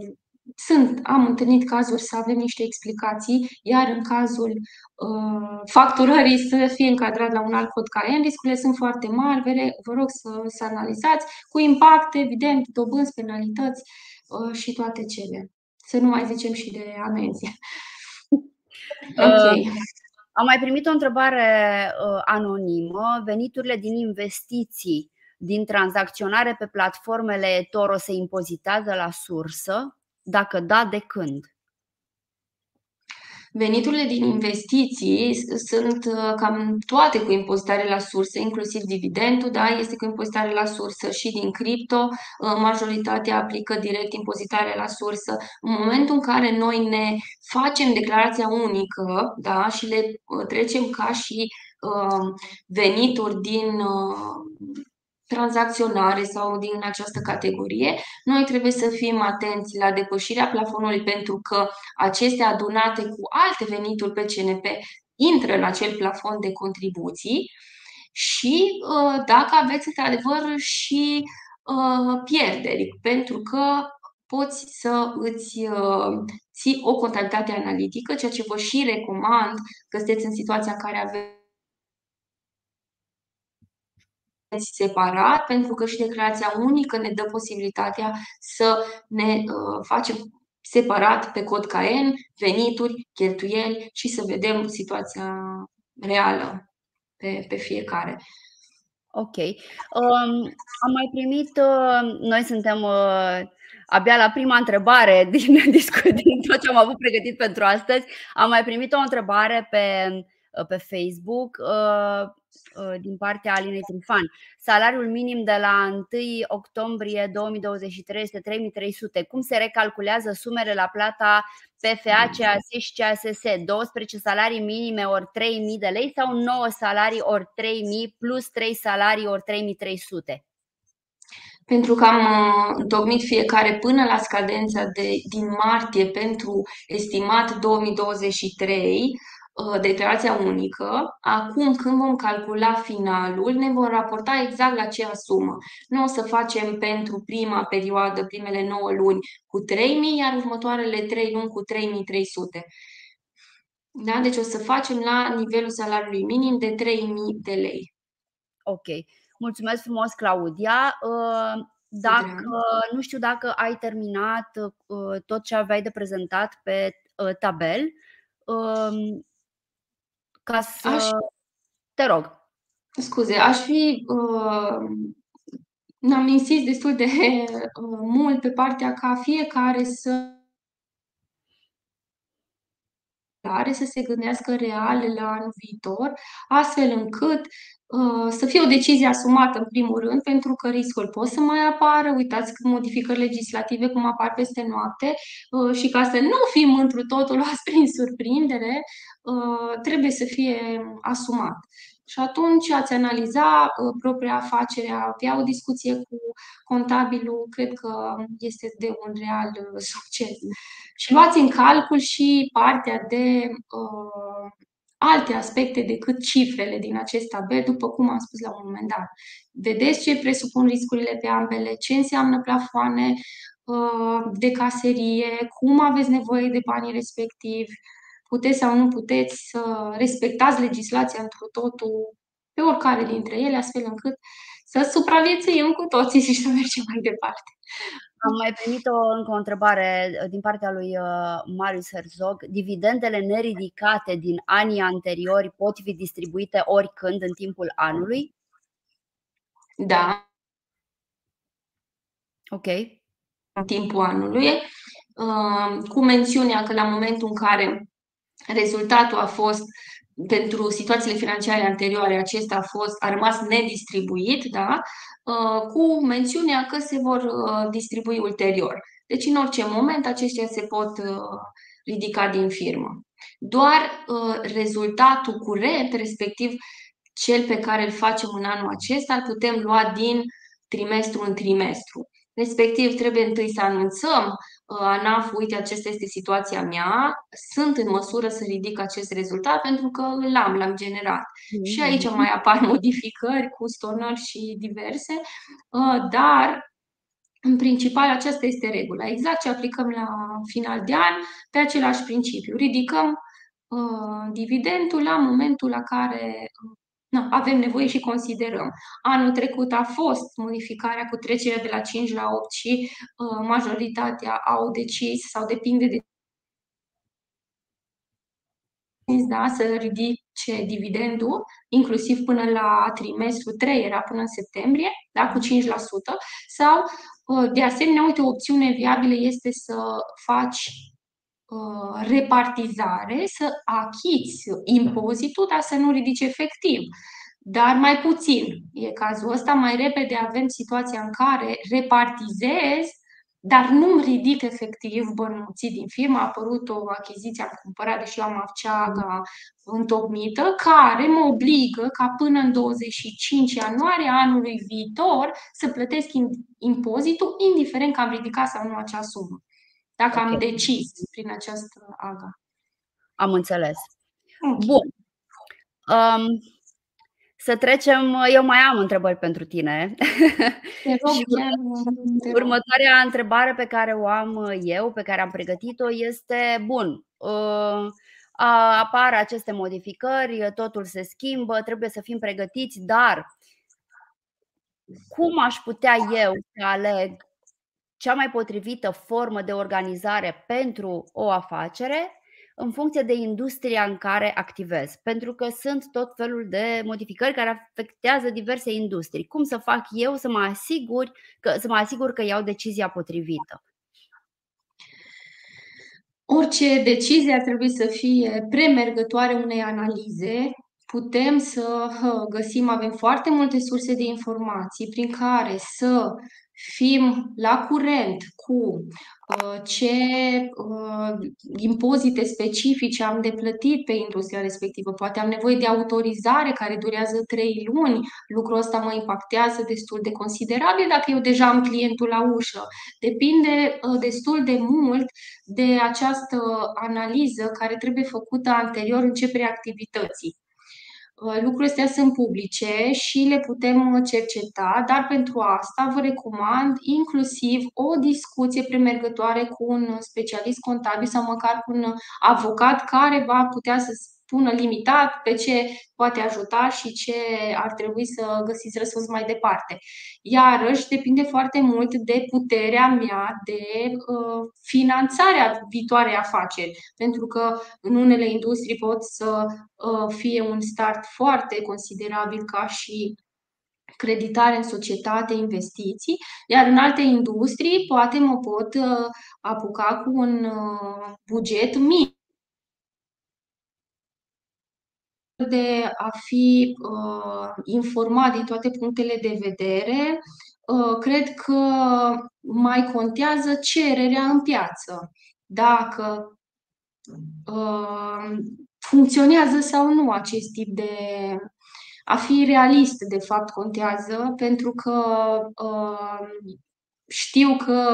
sunt, am întâlnit cazuri să avem niște explicații, iar în cazul uh, facturării să fie încadrat la un alt cod KN, riscurile sunt foarte mari, vă rog să, să analizați, cu impact, evident, dobânzi, penalități uh, și toate cele. Să nu mai zicem și de amenzi. Okay. Uh, am mai primit o întrebare uh, anonimă. Veniturile din investiții din tranzacționare pe platformele Toro se impozitează la sursă? Dacă da, de când? Veniturile din investiții sunt uh, cam toate cu impozitare la sursă, inclusiv dividendul, da, este cu impozitare la sursă și din cripto, uh, majoritatea aplică direct impozitare la sursă. În momentul în care noi ne facem declarația unică da, și le uh, trecem ca și venituri din tranzacționare sau din această categorie, noi trebuie să fim atenți la depășirea plafonului pentru că acestea adunate cu alte venituri pe CNP intră în acel plafon de contribuții și uh, dacă aveți într-adevăr și uh, pierderi, pentru că poți să îți uh, ții o contabilitate analitică, ceea ce vă și recomand că sunteți în situația în care aveți separat, pentru că și declarația unică ne dă posibilitatea să ne uh, facem separat pe cod KN, venituri, cheltuieli și să vedem situația reală pe, pe fiecare. Ok. Um, am mai primit, uh, noi suntem uh, abia la prima întrebare din, din tot ce am avut pregătit pentru astăzi. Am mai primit o întrebare pe, uh, pe Facebook. Uh, Uh, din partea Alinei Trifan. Salariul minim de la 1 octombrie 2023 este 3300. Cum se recalculează sumele la plata PFA, CAS și CASS? 12 salarii minime ori 3000 de lei sau 9 salarii ori 3000 plus 3 salarii ori 3300? pentru că am uh, domnit fiecare până la scadența de, din martie pentru estimat 2023, Uh, declarația unică, acum când vom calcula finalul, ne vom raporta exact la acea sumă. Nu o să facem pentru prima perioadă, primele 9 luni cu 3.000, iar următoarele 3 luni cu 3.300. Da? Deci o să facem la nivelul salariului minim de 3.000 de lei. Ok. Mulțumesc frumos, Claudia. Dacă, nu știu dacă ai terminat tot ce aveai de prezentat pe tabel, ca să. Aș... Te rog. Scuze, aș fi. Uh, am insist destul de uh, mult pe partea ca fiecare să care să se gândească real la anul viitor, astfel încât uh, să fie o decizie asumată în primul rând, pentru că riscul pot să mai apară, uitați că modificări legislative cum apar peste noapte uh, și ca să nu fim într totul luați prin surprindere, uh, trebuie să fie asumat. Și atunci ați analiza uh, propria afacere, a avea o discuție cu contabilul, cred că este de un real uh, succes. Și luați în calcul și partea de uh, alte aspecte decât cifrele din acest tabel, după cum am spus la un moment dat. Vedeți ce presupun riscurile pe ambele, ce înseamnă plafoane uh, de caserie, cum aveți nevoie de banii respectivi, puteți sau nu puteți să respectați legislația într totul pe oricare dintre ele, astfel încât să supraviețuim cu toții și să mergem mai departe. Am mai primit o, încă o întrebare uh, din partea lui uh, Marius Herzog. Dividendele neridicate din anii anteriori pot fi distribuite oricând în timpul anului? Da. Ok. În timpul anului, uh, cu mențiunea că la momentul în care rezultatul a fost pentru situațiile financiare anterioare, acesta a, fost, a rămas nedistribuit, da? Uh, cu mențiunea că se vor uh, distribui ulterior. Deci, în orice moment, aceștia se pot uh, ridica din firmă. Doar rezultatul curent, respectiv cel pe care îl facem în anul acesta, îl putem lua din trimestru în trimestru. Respectiv, trebuie întâi să anunțăm Uh, ANAF, uite, acesta este situația mea, sunt în măsură să ridic acest rezultat pentru că l-am, l-am generat. Mm-hmm. Și aici mai apar modificări cu stonări și diverse, uh, dar în principal aceasta este regula. Exact ce aplicăm la final de an, pe același principiu. Ridicăm uh, dividendul la momentul la care na, avem nevoie și considerăm. Anul trecut a fost modificarea cu trecerea de la 5 la 8 și uh, majoritatea au decis sau depinde de da, să ridice dividendul, inclusiv până la trimestru 3, era până în septembrie, da, cu 5%, sau, uh, de asemenea, uite, o opțiune viabilă este să faci uh, repartizare, să achiți impozitul, dar să nu ridici efectiv dar mai puțin. E cazul ăsta, mai repede avem situația în care repartizez, dar nu-mi ridic efectiv bănuții din firmă. A apărut o achiziție, am cumpărat, deși eu am avceaga întocmită, care mă obligă ca până în 25 ianuarie anului viitor să plătesc impozitul, indiferent că am ridicat sau nu acea sumă. Dacă okay. am decis prin această AGA. Am înțeles. Okay. Bun. Um, să trecem, eu mai am întrebări pentru tine. Te rog, Următoarea întrebare pe care o am eu, pe care am pregătit-o, este: bun, uh, apar aceste modificări, totul se schimbă, trebuie să fim pregătiți, dar cum aș putea eu să aleg cea mai potrivită formă de organizare pentru o afacere în funcție de industria în care activez, pentru că sunt tot felul de modificări care afectează diverse industrii. Cum să fac eu să mă asigur că, să mă asigur că iau decizia potrivită? Orice decizie ar trebui să fie premergătoare unei analize. Putem să găsim, avem foarte multe surse de informații prin care să fim la curent cu uh, ce uh, impozite specifice am de plătit pe industria respectivă. Poate am nevoie de autorizare care durează trei luni. Lucrul ăsta mă impactează destul de considerabil dacă eu deja am clientul la ușă. Depinde uh, destul de mult de această analiză care trebuie făcută anterior începerii activității. Uh, lucrurile astea sunt publice și le putem uh, cerceta, dar pentru asta vă recomand inclusiv o discuție premergătoare cu un specialist contabil sau măcar cu un avocat care va putea să spună limitat pe ce poate ajuta și ce ar trebui să găsiți răspuns mai departe. Iarăși, depinde foarte mult de puterea mea de uh, finanțarea viitoarei afaceri, pentru că în unele industrii pot să uh, fie un start foarte considerabil ca și creditare în societate, investiții, iar în alte industrii poate mă pot uh, apuca cu un uh, buget mic de a fi uh, informat din toate punctele de vedere, uh, cred că mai contează cererea în piață. Dacă uh, funcționează sau nu acest tip de a fi realist, de fapt, contează, pentru că uh, știu că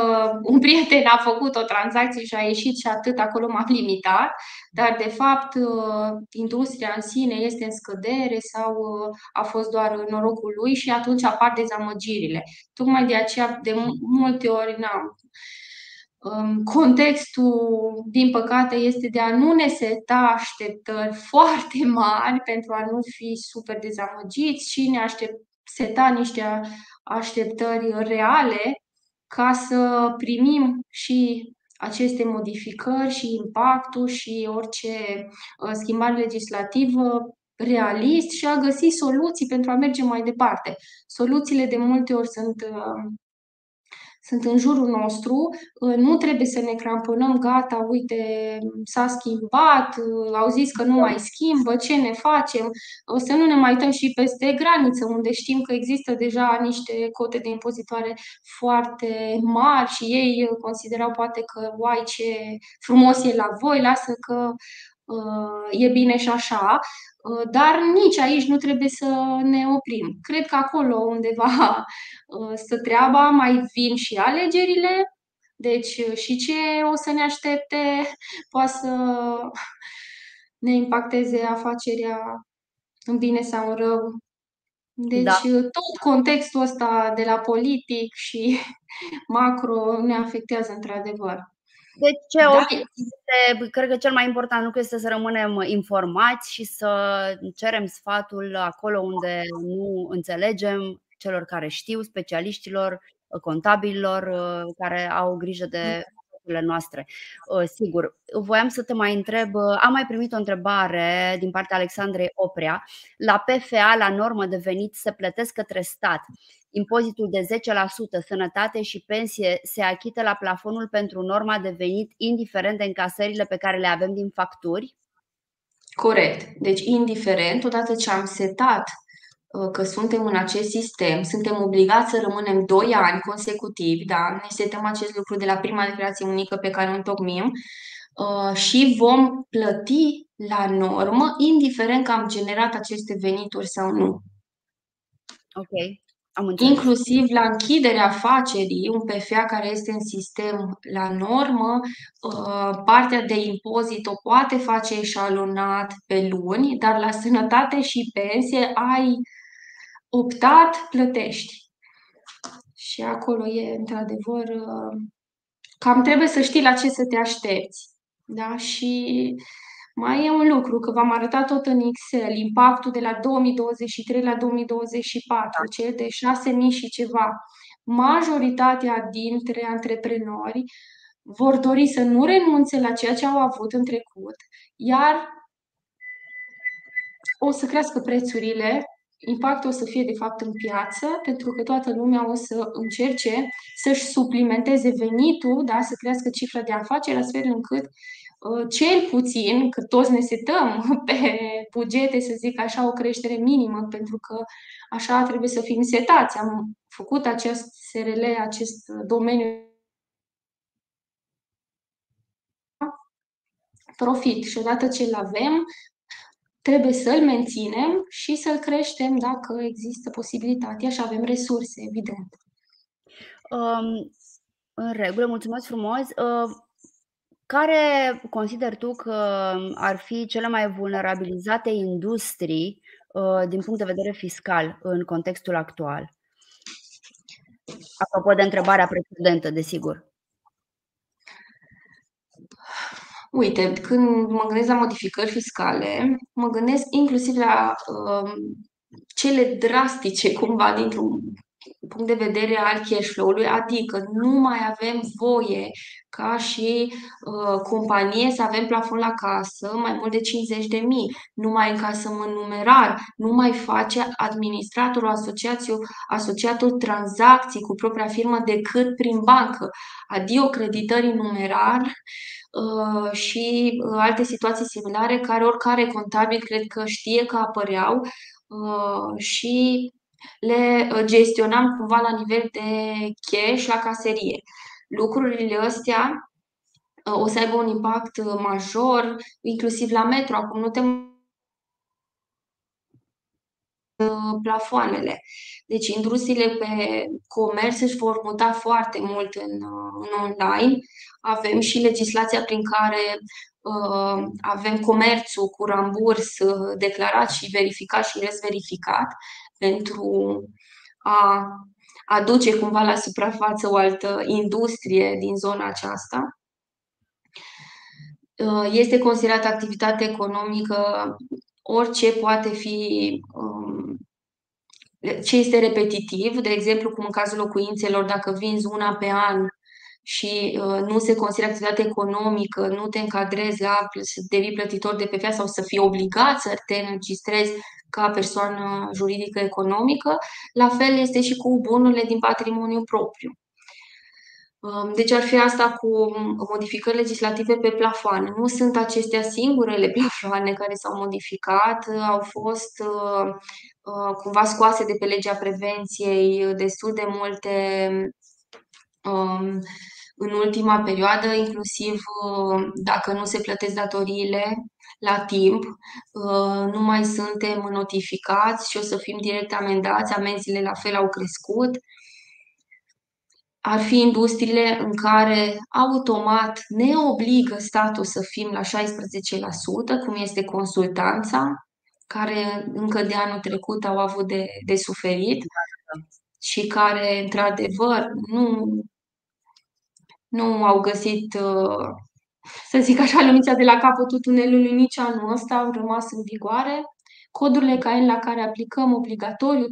un prieten a făcut o tranzacție și a ieșit și atât, acolo m-am limitat, dar de fapt uh, industria în sine este în scădere sau uh, a fost doar norocul lui și atunci apar dezamăgirile. Tocmai de aceea, de multe ori, n-am Contextul, din păcate, este de a nu ne seta așteptări foarte mari pentru a nu fi super dezamăgiți și ne aștept, seta niște așteptări reale ca să primim și aceste modificări și impactul și orice uh, schimbare legislativă realist și a găsi soluții pentru a merge mai departe. Soluțiile de multe ori sunt uh, sunt în jurul nostru, uh, nu trebuie să ne cramponăm, gata, uite, s-a schimbat, uh, au zis că nu mai schimbă, ce ne facem, o să nu ne mai uităm și peste graniță, unde știm că există deja niște cote de impozitoare foarte mari și ei considerau poate că, uai, ce frumos e la voi, lasă că uh, e bine și așa, Uh, dar nici aici nu trebuie să ne oprim. Cred că acolo undeva uh, stă treaba, mai vin și alegerile, deci uh, și ce o să ne aștepte poate să ne impacteze afacerea în bine sau în rău. Deci da. tot contextul ăsta de la politic și macro ne afectează într-adevăr. Deci, ce da. este, cred că cel mai important lucru este să rămânem informați și să cerem sfatul acolo unde nu înțelegem, celor care știu, specialiștilor, contabililor care au grijă de noastre. Sigur, voiam să te mai întreb, am mai primit o întrebare din partea Alexandrei Oprea. La PFA, la normă de venit, se plătesc către stat impozitul de 10% sănătate și pensie se achită la plafonul pentru norma de venit, indiferent de încasările pe care le avem din facturi? Corect. Deci, indiferent, odată ce am setat uh, că suntem în acest sistem, suntem obligați să rămânem 2 ani consecutivi, da? ne setăm acest lucru de la prima declarație unică pe care o întocmim uh, și vom plăti la normă, indiferent că am generat aceste venituri sau nu. Ok. Am Inclusiv la închiderea afacerii, un PFA care este în sistem la normă, uh, partea de impozit o poate face eșalonat pe luni, dar la sănătate și pensie ai optat, plătești. Și acolo e, într-adevăr, uh, cam trebuie să știi la ce să te aștepți. Da? Și mai e un lucru, că v-am arătat tot în Excel, impactul de la 2023 la 2024, cel de 6.000 și ceva. Majoritatea dintre antreprenori vor dori să nu renunțe la ceea ce au avut în trecut, iar o să crească prețurile, impactul o să fie de fapt în piață, pentru că toată lumea o să încerce să-și suplimenteze venitul, da, să crească cifra de afaceri, astfel încât Uh, cel puțin, că toți ne setăm pe bugete, să zic așa, o creștere minimă, pentru că așa trebuie să fim setați. Am făcut acest SRL, acest domeniu profit și odată ce îl avem, trebuie să-l menținem și să-l creștem dacă există posibilitatea și avem resurse, evident. Um, în regulă, mulțumesc frumos. Uh, care consider tu că ar fi cele mai vulnerabilizate industrii uh, din punct de vedere fiscal în contextul actual? Apropo de întrebarea precedentă, desigur. Uite, când mă gândesc la modificări fiscale, mă gândesc inclusiv la uh, cele drastice, cumva, dintr-un punct de vedere al cash flow-ului, adică nu mai avem voie ca și uh, companie să avem plafon la casă mai mult de 50 de mii, nu mai încasăm în numerar, nu mai face administratorul asociațiu, asociatul tranzacții cu propria firmă decât prin bancă, adio creditării numerar uh, și uh, alte situații similare care oricare contabil cred că știe că apăreau uh, și le uh, gestionam cumva la nivel de cash la caserie. Lucrurile astea uh, o să aibă un impact uh, major, inclusiv la metro. Acum nu te plafoanele. Deci industriile pe comerț își vor muta foarte mult în, în online. Avem și legislația prin care uh, avem comerțul cu ramburs uh, declarat și verificat și verificat pentru a aduce cumva la suprafață o altă industrie din zona aceasta. Uh, este considerată activitate economică orice poate fi um, ce este repetitiv, de exemplu, cum în cazul locuințelor, dacă vinzi una pe an și uh, nu se consideră activitate economică, nu te încadrezi la să devii plătitor de PFA sau să fii obligat să te înregistrezi ca persoană juridică economică, la fel este și cu bunurile din patrimoniu propriu. Um, deci ar fi asta cu modificări legislative pe plafoane. Nu sunt acestea singurele plafoane care s-au modificat, au fost uh, uh, cumva scoase de pe legea prevenției destul de multe um, în ultima perioadă, inclusiv uh, dacă nu se plătesc datoriile la timp, nu mai suntem notificați și o să fim direct amendați, amenziile la fel au crescut. Ar fi industriile în care automat ne obligă statul să fim la 16%, cum este consultanța, care încă de anul trecut au avut de, de suferit și care, într-adevăr, nu, nu au găsit, uh, să zic așa, luminița de la capătul tunelului nici anul ăsta, au rămas în vigoare. Codurile CAEN la care aplicăm obligatoriu 3%,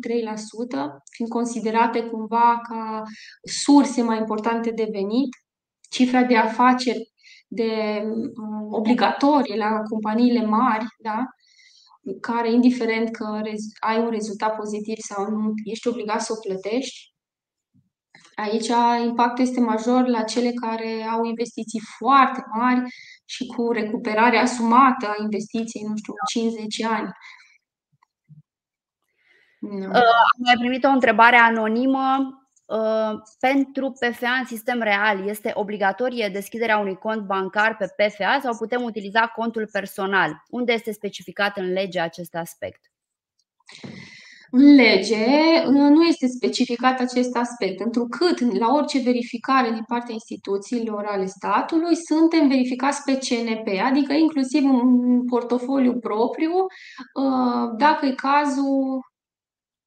fiind considerate cumva ca surse mai importante de venit, cifra de afaceri de um, obligatorii la companiile mari, da? care, indiferent că ai un rezultat pozitiv sau nu, ești obligat să o plătești. Aici impactul este major la cele care au investiții foarte mari și cu recuperare asumată a investiției, nu știu, 50 ani. Nu. Uh, am mai primit o întrebare anonimă. Uh, pentru PFA în sistem real este obligatorie deschiderea unui cont bancar pe PFA sau putem utiliza contul personal? Unde este specificat în lege acest aspect? În lege uh, nu este specificat acest aspect, întrucât la orice verificare din partea instituțiilor ale statului suntem verificați pe CNP, adică inclusiv un portofoliu propriu, dacă e cazul,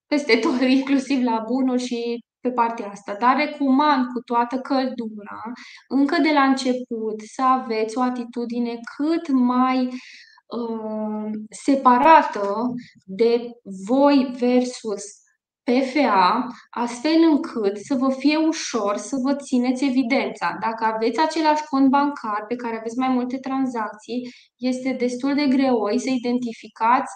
peste tot, inclusiv la bunuri și pe partea asta, dar recomand cu toată căldura, încă de la început, să aveți o atitudine cât mai uh, separată de voi versus PFA, astfel încât să vă fie ușor să vă țineți evidența. Dacă aveți același cont bancar pe care aveți mai multe tranzacții, este destul de greoi să identificați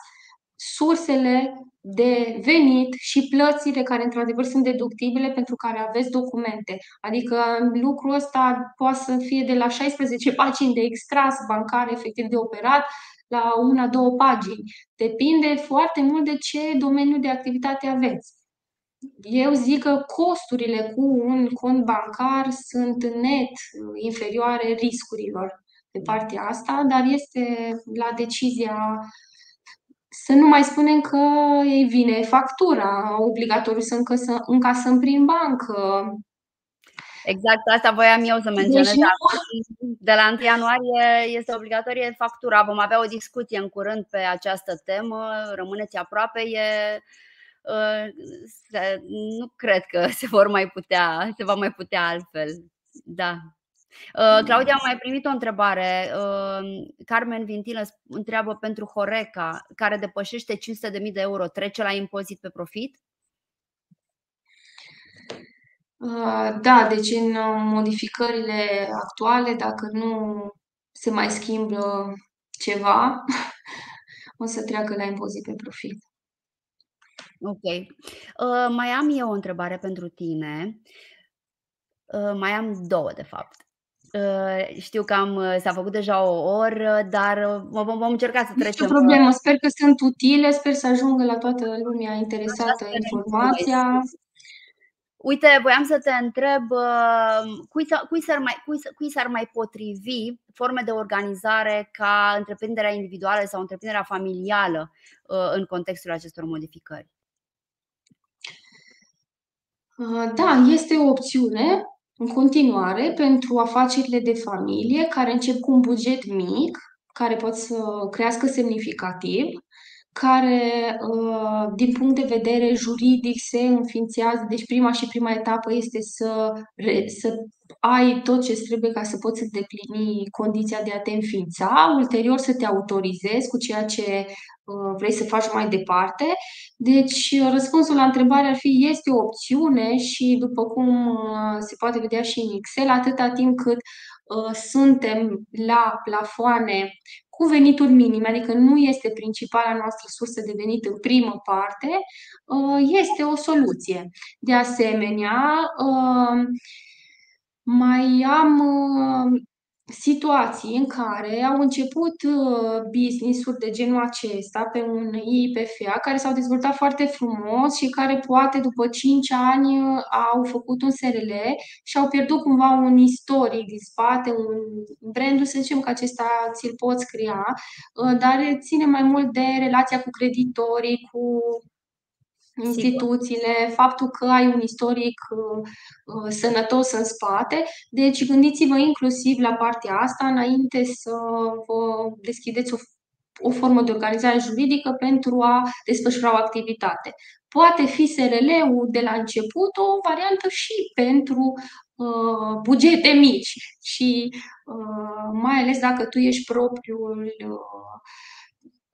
sursele de venit și plățile care într-adevăr sunt deductibile pentru care aveți documente. Adică lucrul ăsta poate să fie de la 16 pagini de extras bancar efectiv de operat la una, două pagini. Depinde foarte mult de ce domeniu de activitate aveți. Eu zic că costurile cu un cont bancar sunt net inferioare riscurilor pe partea asta, dar este la decizia să nu mai spunem că ei vine factura obligatoriu să încasăm, încasăm prin bancă. Exact, asta voiam eu să menționez. Deci De la 1 ianuarie este obligatorie factura. Vom avea o discuție în curând pe această temă. Rămâneți aproape. E, uh, nu cred că se vor mai putea, se va mai putea altfel. Da. Uh, Claudia, am mai primit o întrebare. Uh, Carmen Vintilă întreabă pentru Horeca, care depășește 500.000 de euro, trece la impozit pe profit? Uh, da, deci în modificările actuale, dacă nu se mai schimbă ceva, o să treacă la impozit pe profit. Ok. Uh, mai am eu o întrebare pentru tine. Uh, mai am două, de fapt. Uh, știu că am, uh, s-a făcut deja o oră, dar uh, vom, vom încerca să trecem. Nu problemă, sper că sunt utile, sper să ajungă la toată lumea interesată informația. Uite, voiam să te întreb cui, cui, s-ar mai, cui, cui s-ar mai potrivi forme de organizare ca întreprinderea individuală sau întreprinderea familială în contextul acestor modificări? Da, este o opțiune în continuare pentru afacerile de familie care încep cu un buget mic, care pot să crească semnificativ, care, uh, din punct de vedere juridic, se înființează. Deci, prima și prima etapă este să, să ai tot ce trebuie ca să poți îndeplini condiția de a te înființa, ulterior să te autorizezi cu ceea ce uh, vrei să faci mai departe. Deci, răspunsul la întrebare ar fi este o opțiune și, după cum uh, se poate vedea și în Excel, atâta timp cât uh, suntem la plafoane cu venituri minime, adică nu este principala noastră sursă de venit în primă parte, este o soluție. De asemenea, mai am uh, situații în care au început uh, business-uri de genul acesta pe un IPFA care s-au dezvoltat foarte frumos și care poate după 5 ani uh, au făcut un SRL și au pierdut cumva un istoric din spate, un brand, să zicem că acesta ți-l poți crea, dar ține mai mult de relația cu creditorii, cu instituțiile, Sigur. faptul că ai un istoric uh, uh, sănătos în spate. Deci gândiți-vă inclusiv la partea asta înainte să vă deschideți o, o formă de organizare juridică pentru a desfășura o activitate. Poate fi SRL-ul de la început o variantă și pentru uh, bugete mici și uh, mai ales dacă tu ești propriul uh,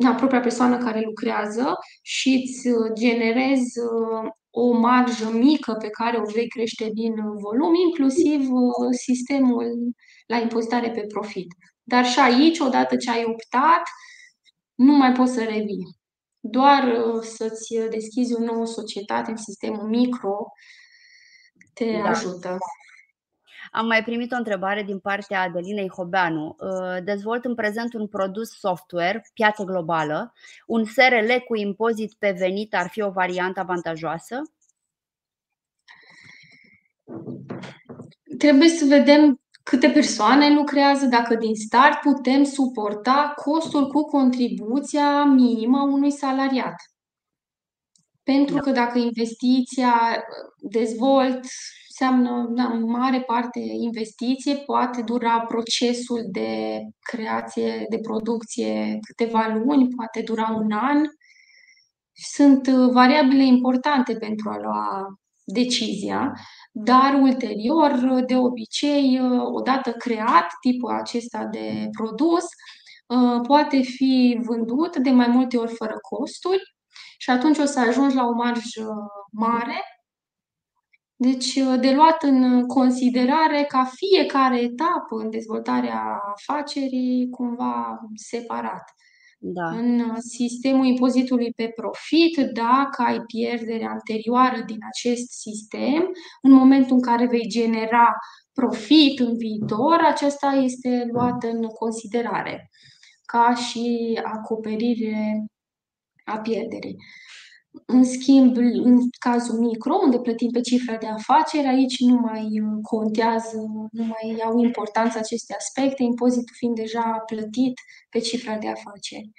da, propria persoană care lucrează și îți uh, generezi uh, o marjă mică pe care o vei crește din volum, inclusiv uh, sistemul la impozitare pe profit. Dar și aici, odată ce ai optat, nu mai poți să revii. Doar să-ți deschizi o nouă societate în sistemul micro te da. ajută. Am mai primit o întrebare din partea Adelinei Hobeanu. Uh, dezvolt în prezent un produs software, piață globală. Un SRL cu impozit pe venit ar fi o variantă avantajoasă? Trebuie să vedem câte persoane lucrează, dacă din start putem suporta costul cu contribuția minimă a unui salariat. Pentru da. că dacă investiția dezvolt înseamnă da, în mare parte investiție, poate dura procesul de creație, de producție câteva luni, poate dura un an. Sunt uh, variabile importante pentru a lua decizia, dar ulterior, de obicei, uh, odată creat tipul acesta de produs, uh, poate fi vândut de mai multe ori fără costuri și atunci o să ajungi la o marjă mare deci, uh, de luat în considerare ca fiecare etapă în dezvoltarea afacerii cumva separat. Da. În sistemul impozitului pe profit, dacă ai pierdere anterioară din acest sistem, în momentul în care vei genera profit în viitor, acesta este luat în considerare ca și acoperire a pierderii. În schimb, în cazul micro, unde plătim pe cifra de afaceri, aici nu mai uh, contează, nu mai au importanță aceste aspecte, impozitul fiind deja plătit pe cifra de afaceri.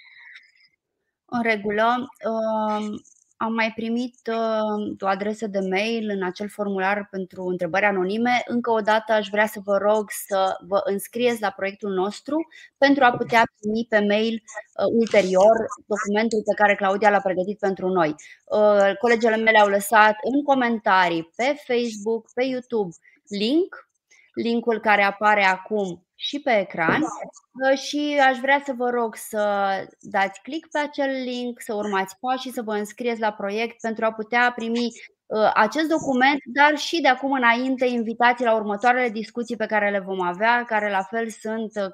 În regulă. Um, am mai primit uh, o adresă de mail în acel formular pentru întrebări anonime. Încă o dată aș vrea să vă rog să vă înscrieți la proiectul nostru pentru a putea primi pe mail uh, ulterior documentul pe care Claudia l-a pregătit pentru noi. Uh, colegele mele au lăsat în comentarii pe Facebook, pe YouTube link linkul care apare acum și pe ecran și aș vrea să vă rog să dați click pe acel link, să urmați pașii, să vă înscrieți la proiect pentru a putea primi Uh, acest document, dar și de acum înainte invitații la următoarele discuții pe care le vom avea, care la fel sunt, uh,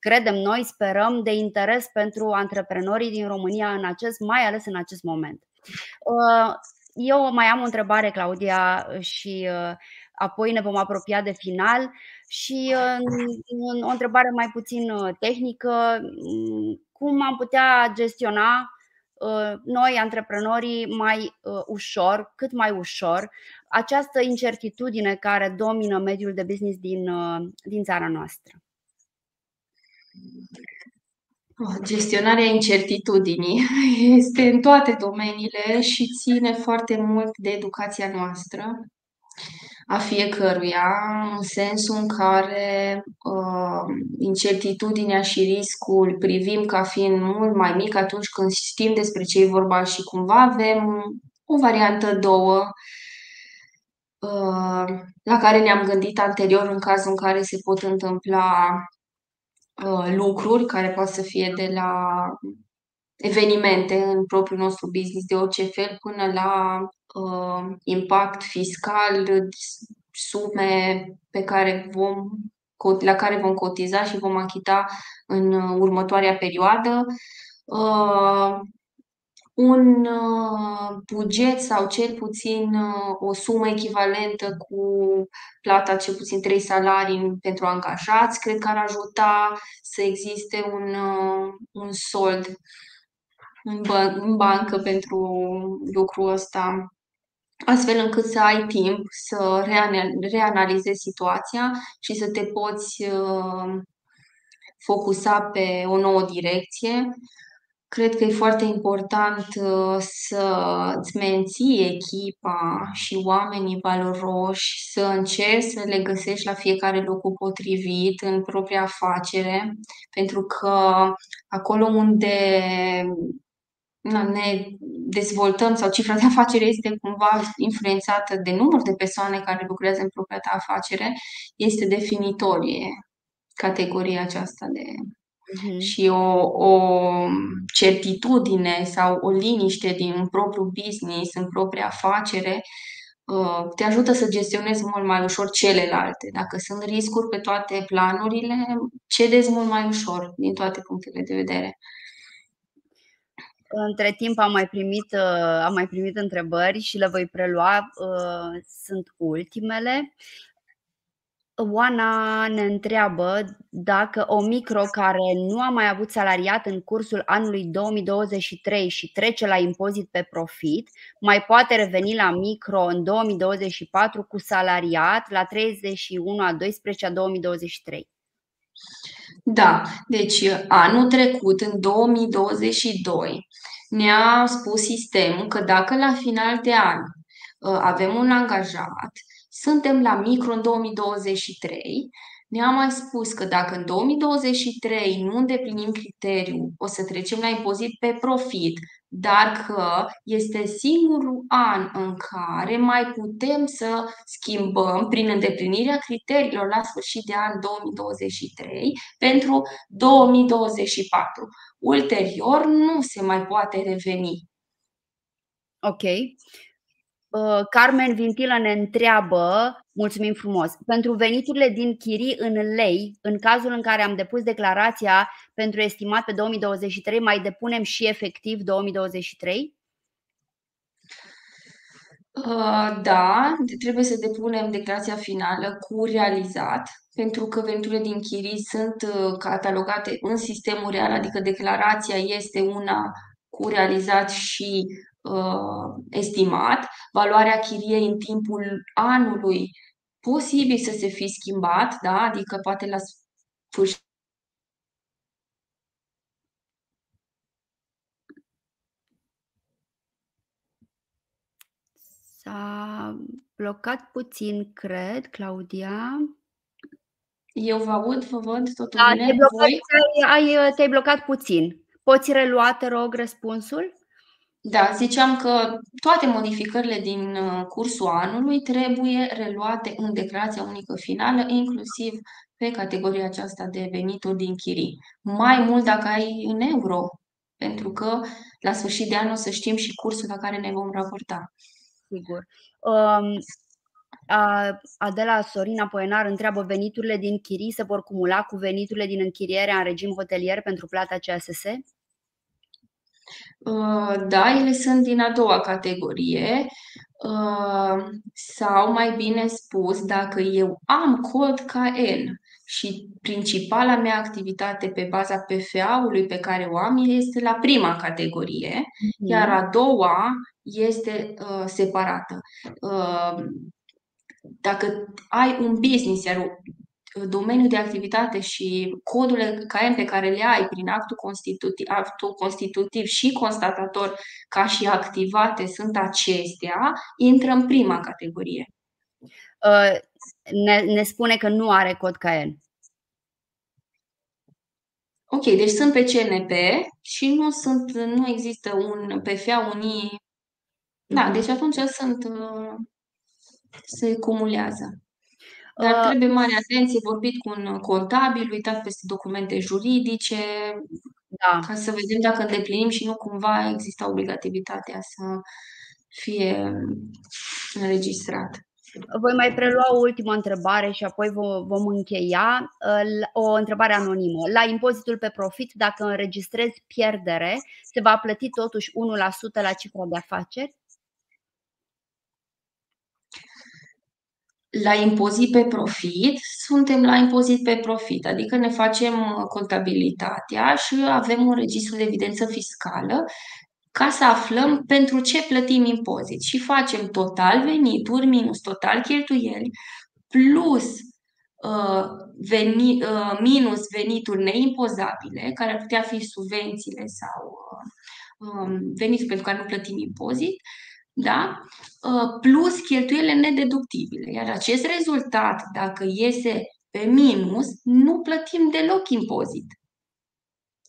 credem noi, sperăm, de interes pentru antreprenorii din România în acest, mai ales în acest moment. Uh, eu mai am o întrebare, Claudia, și apoi ne vom apropia de final și o întrebare mai puțin tehnică. Cum am putea gestiona Uh, noi, antreprenorii, mai uh, ușor, cât mai ușor, această incertitudine care domină mediul de business din, uh, din țara noastră? Gestionarea incertitudinii este în toate domeniile și ține foarte mult de educația noastră a fiecăruia, în sensul în care uh, incertitudinea și riscul privim ca fiind mult mai mic atunci când știm despre ce e vorba și cumva avem o variantă două uh, la care ne-am gândit anterior în cazul în care se pot întâmpla uh, lucruri care pot să fie de la evenimente în propriul nostru business de orice fel până la uh, impact fiscal, sume pe care vom, la care vom cotiza și vom achita în următoarea perioadă. Uh, un uh, buget sau cel puțin uh, o sumă echivalentă cu plata cel puțin trei salarii pentru angajați, cred că ar ajuta să existe un, uh, un sold în, bă- în bancă pentru lucrul ăsta, astfel încât să ai timp să reanalizezi situația și să te poți uh, focusa pe o nouă direcție. Cred că e foarte important uh, să îți menții echipa și oamenii valoroși, să încerci să le găsești la fiecare locul potrivit în propria afacere, pentru că acolo unde ne dezvoltăm sau cifra de afacere este cumva influențată de număr de persoane care lucrează în propria ta afacere, este definitorie categoria aceasta de uh-huh. și o, o certitudine sau o liniște din propriul business, în propria afacere, uh, te ajută să gestionezi mult mai ușor celelalte. Dacă sunt riscuri pe toate planurile, cedezi mult mai ușor din toate punctele de vedere. Între timp am mai primit, uh, am mai primit întrebări și le voi prelua. Uh, sunt ultimele. Oana ne întreabă dacă o micro care nu a mai avut salariat în cursul anului 2023 și trece la impozit pe profit, mai poate reveni la micro în 2024 cu salariat la 31 a 12 a 2023. Da, deci anul trecut, în 2022, ne-a spus sistemul că dacă la final de an uh, avem un angajat, suntem la micro în 2023, ne-a mai spus că dacă în 2023 nu îndeplinim criteriul, o să trecem la impozit pe profit, dar că este singurul an în care mai putem să schimbăm prin îndeplinirea criteriilor la sfârșit de an 2023 pentru 2024. Ulterior nu se mai poate reveni. Ok. Uh, Carmen Vintilă ne întreabă, mulțumim frumos, pentru veniturile din chirii în lei, în cazul în care am depus declarația pentru estimat pe 2023, mai depunem și efectiv 2023? Uh, da, trebuie să depunem declarația finală cu realizat, pentru că veniturile din chirii sunt uh, catalogate în sistemul real, adică declarația este una cu realizat și uh, estimat, valoarea chiriei în timpul anului posibil să se fi schimbat, da? adică poate la sfârșit S-a blocat puțin, cred, Claudia. Eu vă aud, vă văd, totul da, bine? Te-ai blocat, ai, ai, te-ai blocat puțin. Poți relua, te rog, răspunsul? Da, ziceam că toate modificările din uh, cursul anului trebuie reluate în declarația unică finală, inclusiv pe categoria aceasta de venituri din chirii. Mai mult dacă ai în euro, pentru că la sfârșit de an o să știm și cursul la care ne vom raporta. Sigur. Um, Adela Sorina Poenar întreabă veniturile din chirii se vor cumula cu veniturile din închiriere în regim hotelier pentru plata CSS? Uh, da, ele sunt din a doua categorie uh, sau mai bine spus, dacă eu am cod KN și principala mea activitate pe baza PFA-ului pe care o am este la prima categorie, mm-hmm. iar a doua este uh, separată. Uh, dacă ai un business, iar domeniul de activitate și codurile KM pe care le ai prin actul constitutiv, actul constitutiv și constatator ca și activate sunt acestea, intră în prima categorie. Uh, ne, ne spune că nu are cod KN. Ok, deci sunt pe CNP și nu sunt, nu există un PFA unii. Da, mhm. deci atunci sunt uh, se cumulează. Dar uh, trebuie mare atenție, vorbit cu un contabil, uitat peste documente juridice, da. ca să vedem dacă îndeplinim și nu cumva există obligativitatea să fie înregistrat. Voi mai prelua o ultimă întrebare și apoi vom încheia. O întrebare anonimă. La impozitul pe profit, dacă înregistrezi pierdere, se va plăti totuși 1% la cifra de afaceri? La impozit pe profit, suntem la impozit pe profit, adică ne facem uh, contabilitatea și avem un registru de evidență fiscală ca să aflăm pentru ce plătim impozit și facem total venituri minus total cheltuieli plus uh, veni, uh, minus venituri neimpozabile, care ar putea fi subvențiile sau uh, um, venituri pentru care nu plătim impozit, da? Uh, plus cheltuielile nedeductibile. Iar acest rezultat, dacă iese pe minus, nu plătim deloc impozit.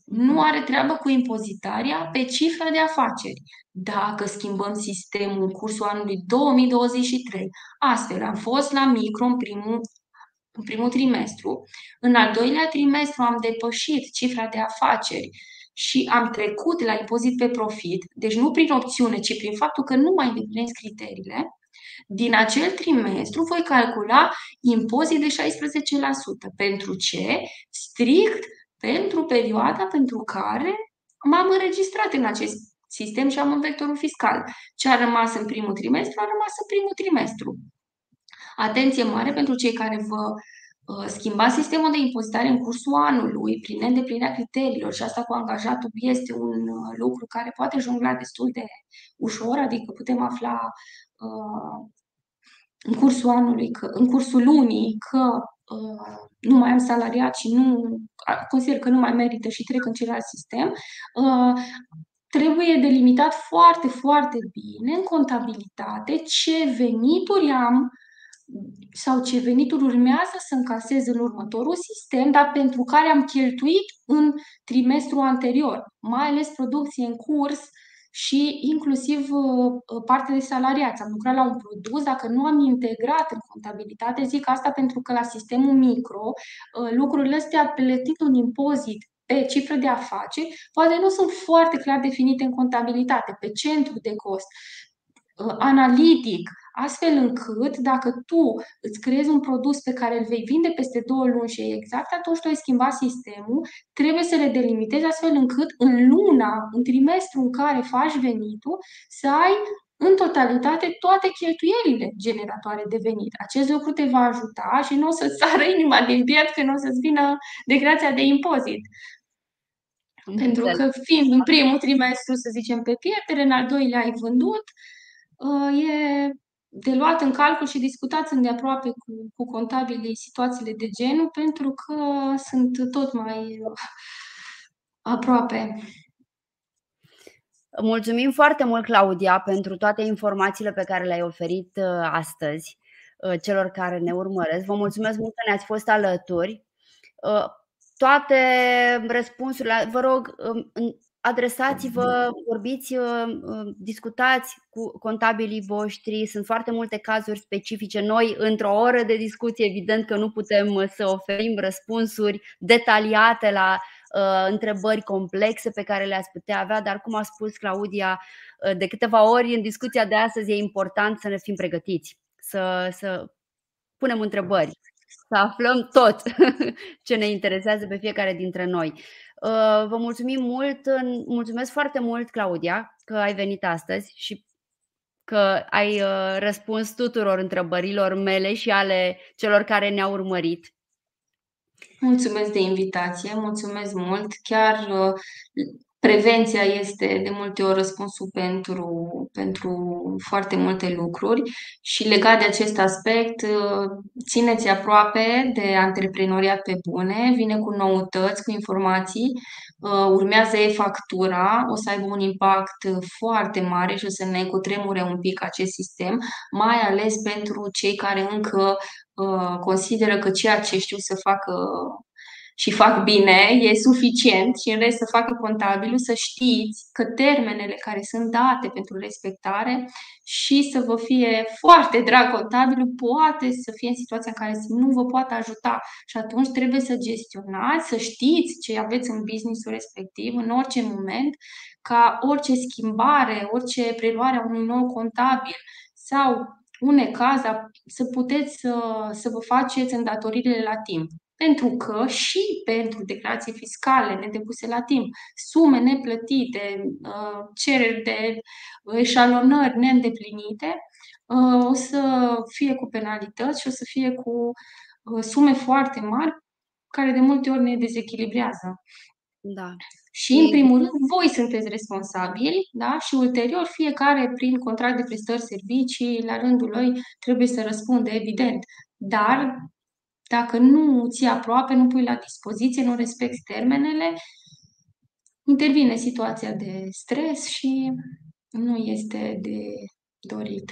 Nu are treabă cu impozitarea pe cifra de afaceri. Dacă schimbăm sistemul în cursul anului 2023, astfel am fost la micro în primul, în primul trimestru, în al doilea trimestru am depășit cifra de afaceri și am trecut la impozit pe profit, deci nu prin opțiune, ci prin faptul că nu mai îndeplinesc criteriile, din acel trimestru voi calcula impozit de 16%. Pentru ce? Strict pentru perioada pentru care m-am înregistrat în acest sistem și am un vectorul fiscal. Ce a rămas în primul trimestru, a rămas în primul trimestru. Atenție mare pentru cei care vă Uh, schimba sistemul de impozitare în cursul anului prin neîndeplinirea criteriilor și asta cu angajatul este un uh, lucru care poate jongla destul de ușor, adică putem afla uh, în cursul anului, că, în cursul lunii, că uh, nu mai am salariat și nu consider că nu mai merită și trec în celălalt sistem, uh, trebuie delimitat foarte, foarte bine în contabilitate ce venituri am sau ce venituri urmează să încasez în următorul sistem, dar pentru care am cheltuit în trimestru anterior, mai ales producție în curs și inclusiv uh, uh, parte de salariați. Am lucrat la un produs, dacă nu am integrat în contabilitate, zic asta pentru că la sistemul micro uh, lucrurile astea plătit un impozit pe cifră de afaceri, poate nu sunt foarte clar definite în contabilitate, pe centru de cost, analitic, astfel încât dacă tu îți creezi un produs pe care îl vei vinde peste două luni și exact atunci tu ai schimba sistemul, trebuie să le delimitezi astfel încât în luna, în trimestru în care faci venitul, să ai în totalitate toate cheltuielile generatoare de venit. Acest lucru te va ajuta și nu o să-ți sară inima din piept că nu o să-ți vină declarația de impozit. Pentru că fiind în primul trimestru, să zicem, pe pierdere, în al doilea ai vândut, uh, e de luat în calcul și discutați îndeaproape cu, cu contabilii situațiile de genul, pentru că sunt tot mai aproape. Mulțumim foarte mult, Claudia, pentru toate informațiile pe care le-ai oferit uh, astăzi uh, celor care ne urmăresc. Vă mulțumesc mult că ne-ați fost alături. Uh, toate răspunsurile, vă rog, um, adresați-vă, vorbiți, discutați cu contabilii voștri. Sunt foarte multe cazuri specifice. Noi, într-o oră de discuție, evident că nu putem să oferim răspunsuri detaliate la uh, întrebări complexe pe care le-ați putea avea, dar cum a spus Claudia uh, de câteva ori în discuția de astăzi, e important să ne fim pregătiți, să, să punem întrebări, să aflăm tot ce ne interesează pe fiecare dintre noi. Uh, vă mulțumim mult, mulțumesc foarte mult, Claudia, că ai venit astăzi și că ai uh, răspuns tuturor întrebărilor mele și ale celor care ne-au urmărit. Mulțumesc de invitație, mulțumesc mult. Chiar uh, prevenția este de multe ori răspunsul pentru, pentru foarte multe lucruri și legat de acest aspect, uh, țineți aproape de antreprenoriat pe bune, vine cu noutăți, cu informații, uh, urmează e-factura, o să aibă un impact foarte mare și o să ne cutremure un pic acest sistem, mai ales pentru cei care încă consideră că ceea ce știu să facă și fac bine, e suficient și în rest să facă contabilul, să știți că termenele care sunt date pentru respectare și să vă fie foarte drag contabilul, poate să fie în situația în care nu vă poate ajuta. Și atunci trebuie să gestionați, să știți ce aveți în businessul respectiv în orice moment, ca orice schimbare, orice preluare a unui nou contabil sau un necaz, să puteți să, să vă faceți îndatoririle la timp pentru că și pentru declarații fiscale nedepuse la timp, sume neplătite, uh, cereri de eșalonări neîndeplinite, uh, o să fie cu penalități și o să fie cu uh, sume foarte mari care de multe ori ne dezechilibrează. Da. Și, în primul rând, voi sunteți responsabili da? și ulterior fiecare, prin contract de prestări servicii, la rândul lui, trebuie să răspunde, evident. Dar dacă nu ții aproape, nu pui la dispoziție, nu respecti termenele, intervine situația de stres și nu este de dorit.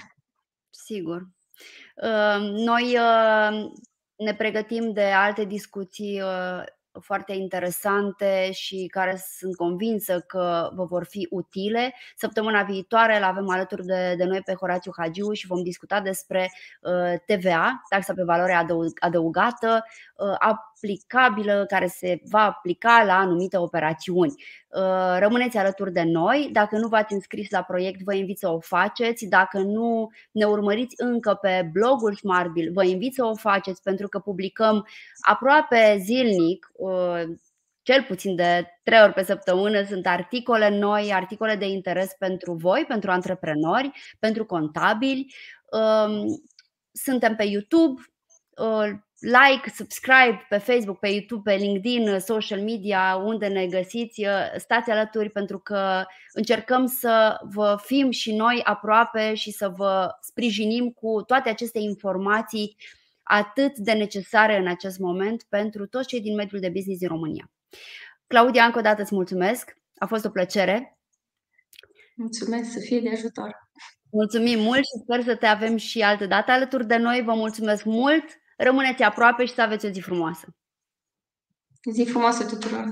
Sigur. Ă, noi ă, ne pregătim de alte discuții ă, foarte interesante și care sunt convinsă că vă vor fi utile. Săptămâna viitoare îl avem alături de, de noi pe Horațiu Hagiu și vom discuta despre uh, TVA, taxa pe valoare adăugată, uh, aplicabilă, care se va aplica la anumite operațiuni. Uh, rămâneți alături de noi. Dacă nu v-ați înscris la proiect, vă invit să o faceți. Dacă nu ne urmăriți încă pe blogul SmartBill, vă invit să o faceți pentru că publicăm aproape zilnic uh, cel puțin de trei ori pe săptămână sunt articole noi, articole de interes pentru voi, pentru antreprenori, pentru contabili. Um, suntem pe YouTube, uh, like, subscribe pe Facebook, pe YouTube, pe LinkedIn, social media, unde ne găsiți, stați alături pentru că încercăm să vă fim și noi aproape și să vă sprijinim cu toate aceste informații atât de necesare în acest moment pentru toți cei din mediul de business din România. Claudia, încă o dată îți mulțumesc, a fost o plăcere. Mulțumesc, să fie de ajutor. Mulțumim mult și sper să te avem și altă dată alături de noi. Vă mulțumesc mult! Rămâneți aproape și să aveți o zi frumoasă! Zi frumoasă tuturor!